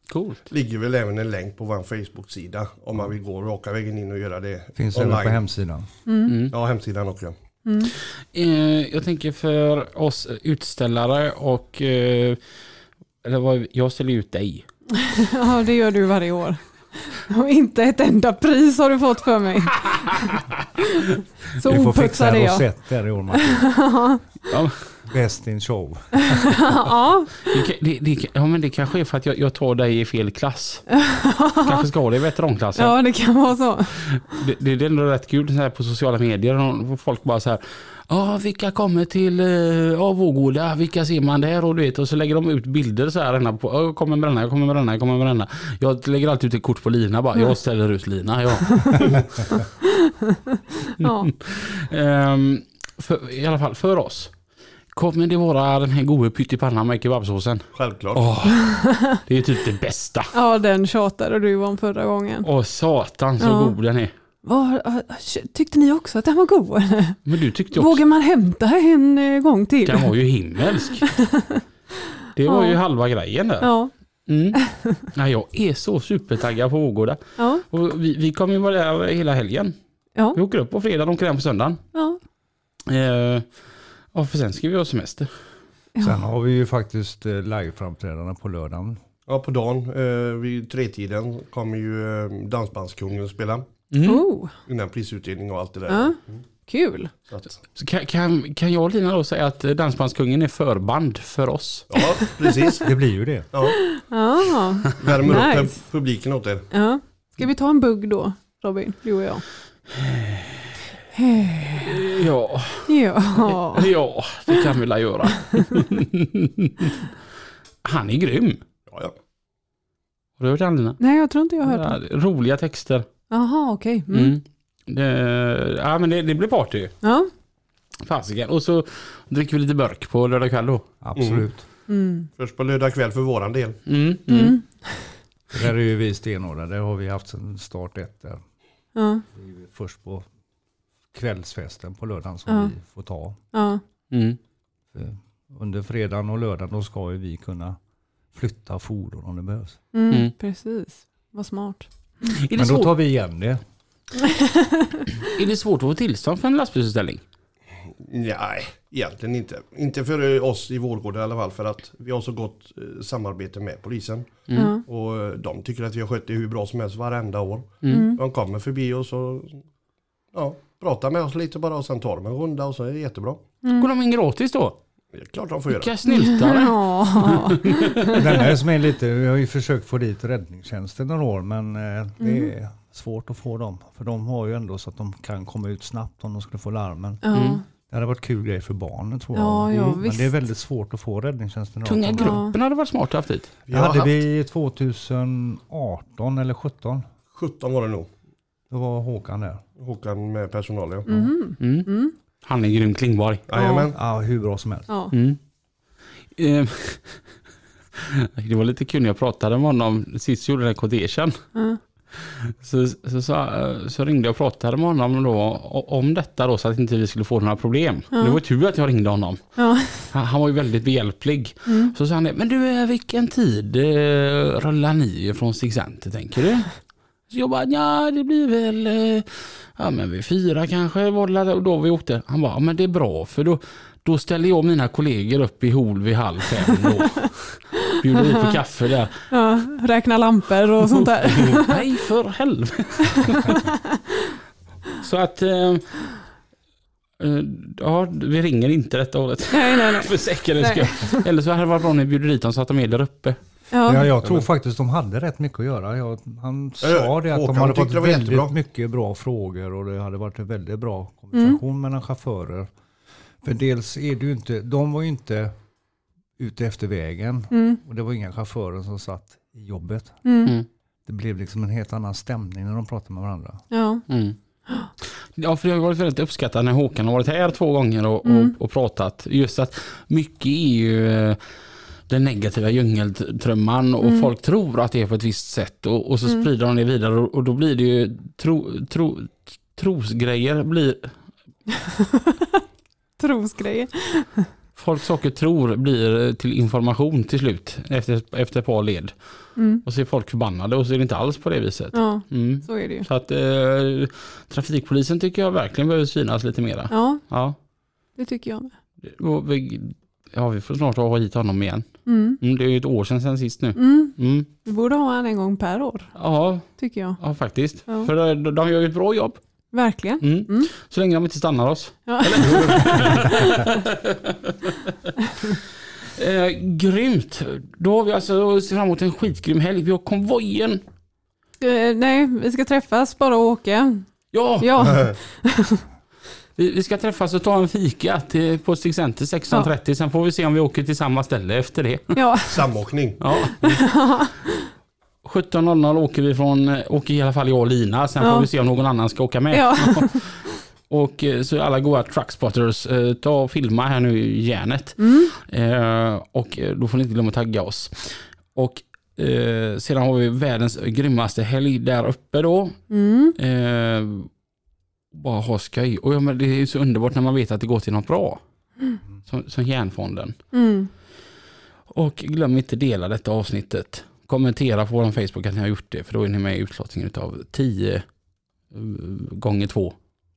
Coolt. Ligger väl även en länk på vår Facebook-sida om man vill gå raka vägen in och göra det Finns online. även på hemsidan. Mm. Ja, hemsidan också. Mm. Eh, jag tänker för oss utställare och eh, eller vad, jag ställer ut dig. ja, det gör du varje år. Och inte ett enda pris har du fått för mig. Så får oputsad fixa är en jag. rosett där i år Martin. Best in show. ja, det, det, ja men det kanske är för att jag, jag tar dig i fel klass. kanske ska ha det i veteranklassen. ja, det kan vara så. Det, det, det är ändå rätt kul så här på sociala medier. Folk bara så här. Ja, vilka kommer till ja, Vårgårda? Vilka ser man där? Och, du vet, och så lägger de ut bilder så här. På, "Ja, jag kommer med denna, jag kommer med denna, jag kommer med denna. Jag lägger alltid ut ett kort på Lina bara. Jag ställer ut Lina. Ja. Ja. Ehm, för, I alla fall för oss. Kommer det vara den här goda pyttipannan med kebabsåsen? Självklart. Åh, det är typ det bästa. ja, den tjatade du om förra gången. Åh satan så Ja. god den är. Vad, tyckte ni också att den var god? Men du tyckte också Vågar man hämta en eh, gång till? den var ju himmelsk. Det var Ja. ju halva grejen där. Ja, Mm. Nej, jag är så supertaggad på Vårgårda. ja, Och vi, vi kommer ju vara där hela helgen. ja, Vi åker upp på fredag och åker hem på söndagen. ja. Eh, ja, för sen ska vi ha semester. Sen har vi ju faktiskt eh, liveframträdande på lördagen. Ja, på dagen eh, vid tretiden kommer ju eh, Dansbandskungen att spela. Mm. Oh, Innan prisutdelning och allt det där. ja. Kul. Så att, Så kan, kan, kan jag och Lina då säga att eh, Dansbandskungen är förband för oss? ja, precis. Det blir ju det. Ja, Ja, värmer upp Nice. den publiken åt er. ja. Ska vi ta en bugg då, Robin? Du och jag. Ja, Ja. ja det kan vi väl göra. Han är grym. Ja, ja. Har du hört han Lina? Nej, jag tror inte jag har hört det. Ja, roliga texter. Jaha, okej. Mm. Mm. Det, ja, men det, det blir party. Ja. Fasiken. Och så dricker vi lite burk på lördag kväll då. Absolut. Mm. Först på lördag kväll för våran del. Mm, mm. Mm. Där är ju vi stenhårda. Där har vi haft sedan start ett. Där. Ja. Det är ju först på kvällsfesten på lördagen som Ja. vi får ta. Ja. Mm. Under fredagen och lördagen då ska ju vi kunna flytta fordon om det behövs. Mm. Mm. Precis. Vad smart. Är Men då tar vi igen det. är det svårt att få tillstånd för en lastbilsutställning? Nej, egentligen inte. Inte för oss i Vårgårda i alla fall för att vi har så gott eh, samarbete med polisen. Ja. Och eh, de tycker att vi har skött det hur bra som helst varenda år. Mm. De kommer förbi oss och ja, pratar med oss lite bara och sen tar de en runda och så är det jättebra. Mm. Går de in gratis då? Det är klart de får göra. Vilka snyltare. Ja. Den där som är lite, vi har ju försökt få dit räddningstjänsten några år men eh, det Mm. är svårt att få dem. För de har ju ändå så att de kan komma ut snabbt om de skulle få larmen. Ja. Det hade varit kul grej för barnen tror Ja, jag. ja, men visst. det är väldigt svårt att få räddningstjänsten. Tunga gruppen hade varit smart att haft dit. Det hade haft vi 2018 eller 17. 17 var det nog. Då var Håkan där. Håkan med personal ja. Mhm. Mm. Mm. Han är grym Klingborg. Jajamän. Ja, hur bra som helst. Ja. Mm. Eh, Det var lite kul när jag pratade med honom sist gjorde den kortegen. Ja. Så, så, så, så ringde jag och pratade med honom då om detta då så att inte vi skulle få några problem. Det var tur att jag ringde honom. Ja. Han, han var ju väldigt behjälplig. Mm. Så sa han det, men du eh, vilken tid eh, rullar ni från Stig Center tänker du? Så jag bara, ja det blir väl, eh, ja men vid fyra kanske var det då vi åkte. Han bara, ja, men det är bra för då, då ställer jag och mina kollegor upp i Hol vid halv fem då. Bjuder vi på kaffe där. Ja. Räkna lampor och sånt där. Nej för helvete. Så att, eh, eh, ja vi ringer inte detta året. Nej, nej, nej. För säkerhets skull. Eller så hade det varit bra om ni bjuder dit dem så att de är där uppe. Ja, Ja. jag tror faktiskt de hade rätt mycket att göra. Jag, han Ja, sa det att de hade fått väldigt jättebra. mycket bra frågor och det hade varit en väldigt bra kommunikation mellan chaufförer. För dels är det ju inte, de var ju inte ute efter vägen Mm. och det var inga chaufförer som satt i jobbet. Mm. Mm. Det blev liksom en helt annan stämning när de pratade med varandra. Ja. Mm. Ja, för det har varit väldigt uppskattat när Håkan har varit här två gånger och, Mm. och, och pratat. Just att mycket är ju eh, den negativa djungeltrumman och Mm. folk tror att det är på ett visst sätt och, och så Mm. sprider de det vidare och, och då blir det ju tro, tro, trosgrejer blir Trosgrejer. folk saker tror blir till information till slut efter, efter ett par led. Mm. Och så är folk förbannade och så är det inte alls på det viset. Ja, Mm. så är det ju. Så att eh, trafikpolisen tycker jag verkligen behöver synas lite mera. Ja, Ja. det tycker jag med. Ja, vi får snart ha hit honom igen. Mm. Mm, det är ju ett år sedan sen sist nu. Mm. Mm. Vi borde ha en en gång per år, Ja, tycker jag. ja, faktiskt. Ja. För de, de gör ju ett bra jobb. Verkligen. Mm. Mm. Så länge de inte stannar oss. Ja. Eh, grymt. Då har vi alltså fram emot en skitgrym helg. Vi har konvojen. Eh, nej, vi ska träffas bara och åka. Ja, Ja, vi, vi ska träffas och ta en fika till, på Stig Center 16.30. Sen får vi se om vi åker till samma ställe efter det. ja. Samåkning. Ja. 17.00 åker vi från, åker i alla fall jag och Lina. Sen Ja. får vi se om någon annan ska åka med. ja. Och eh, så alla goa truckspotters, eh, ta och filma här nu i järnet. Mm. Eh, och eh, då får ni inte glömma att tagga oss. Och eh, sedan har vi världens grymmaste helg där uppe då. Mm. Bara ha skoj. Och ja, men det är ju så underbart när man vet att det går till något bra. Som, som Järnfonden. Mm. Och glöm inte dela detta avsnittet. Kommentera på vår Facebook att ni har gjort det. För då är ni med i utlottningen av 10 eh, gånger två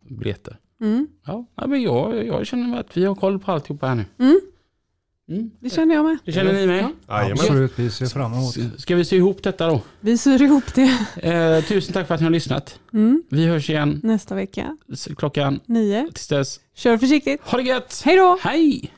biljetter. Mm. Ja, ja, men jag, jag känner att vi har koll på alltihopa här nu. Mm. Det känner jag med. Det känner ni med? Ja. Absolut, vi ser fram emot det. Ska vi sy ihop detta då? Vi syr ihop det. Eh, tusen tack för att ni har lyssnat. Mm. Vi hörs igen. Nästa vecka. Klockan nio. Tills dess. Kör försiktigt. Ha det gött. Hej då. Hej.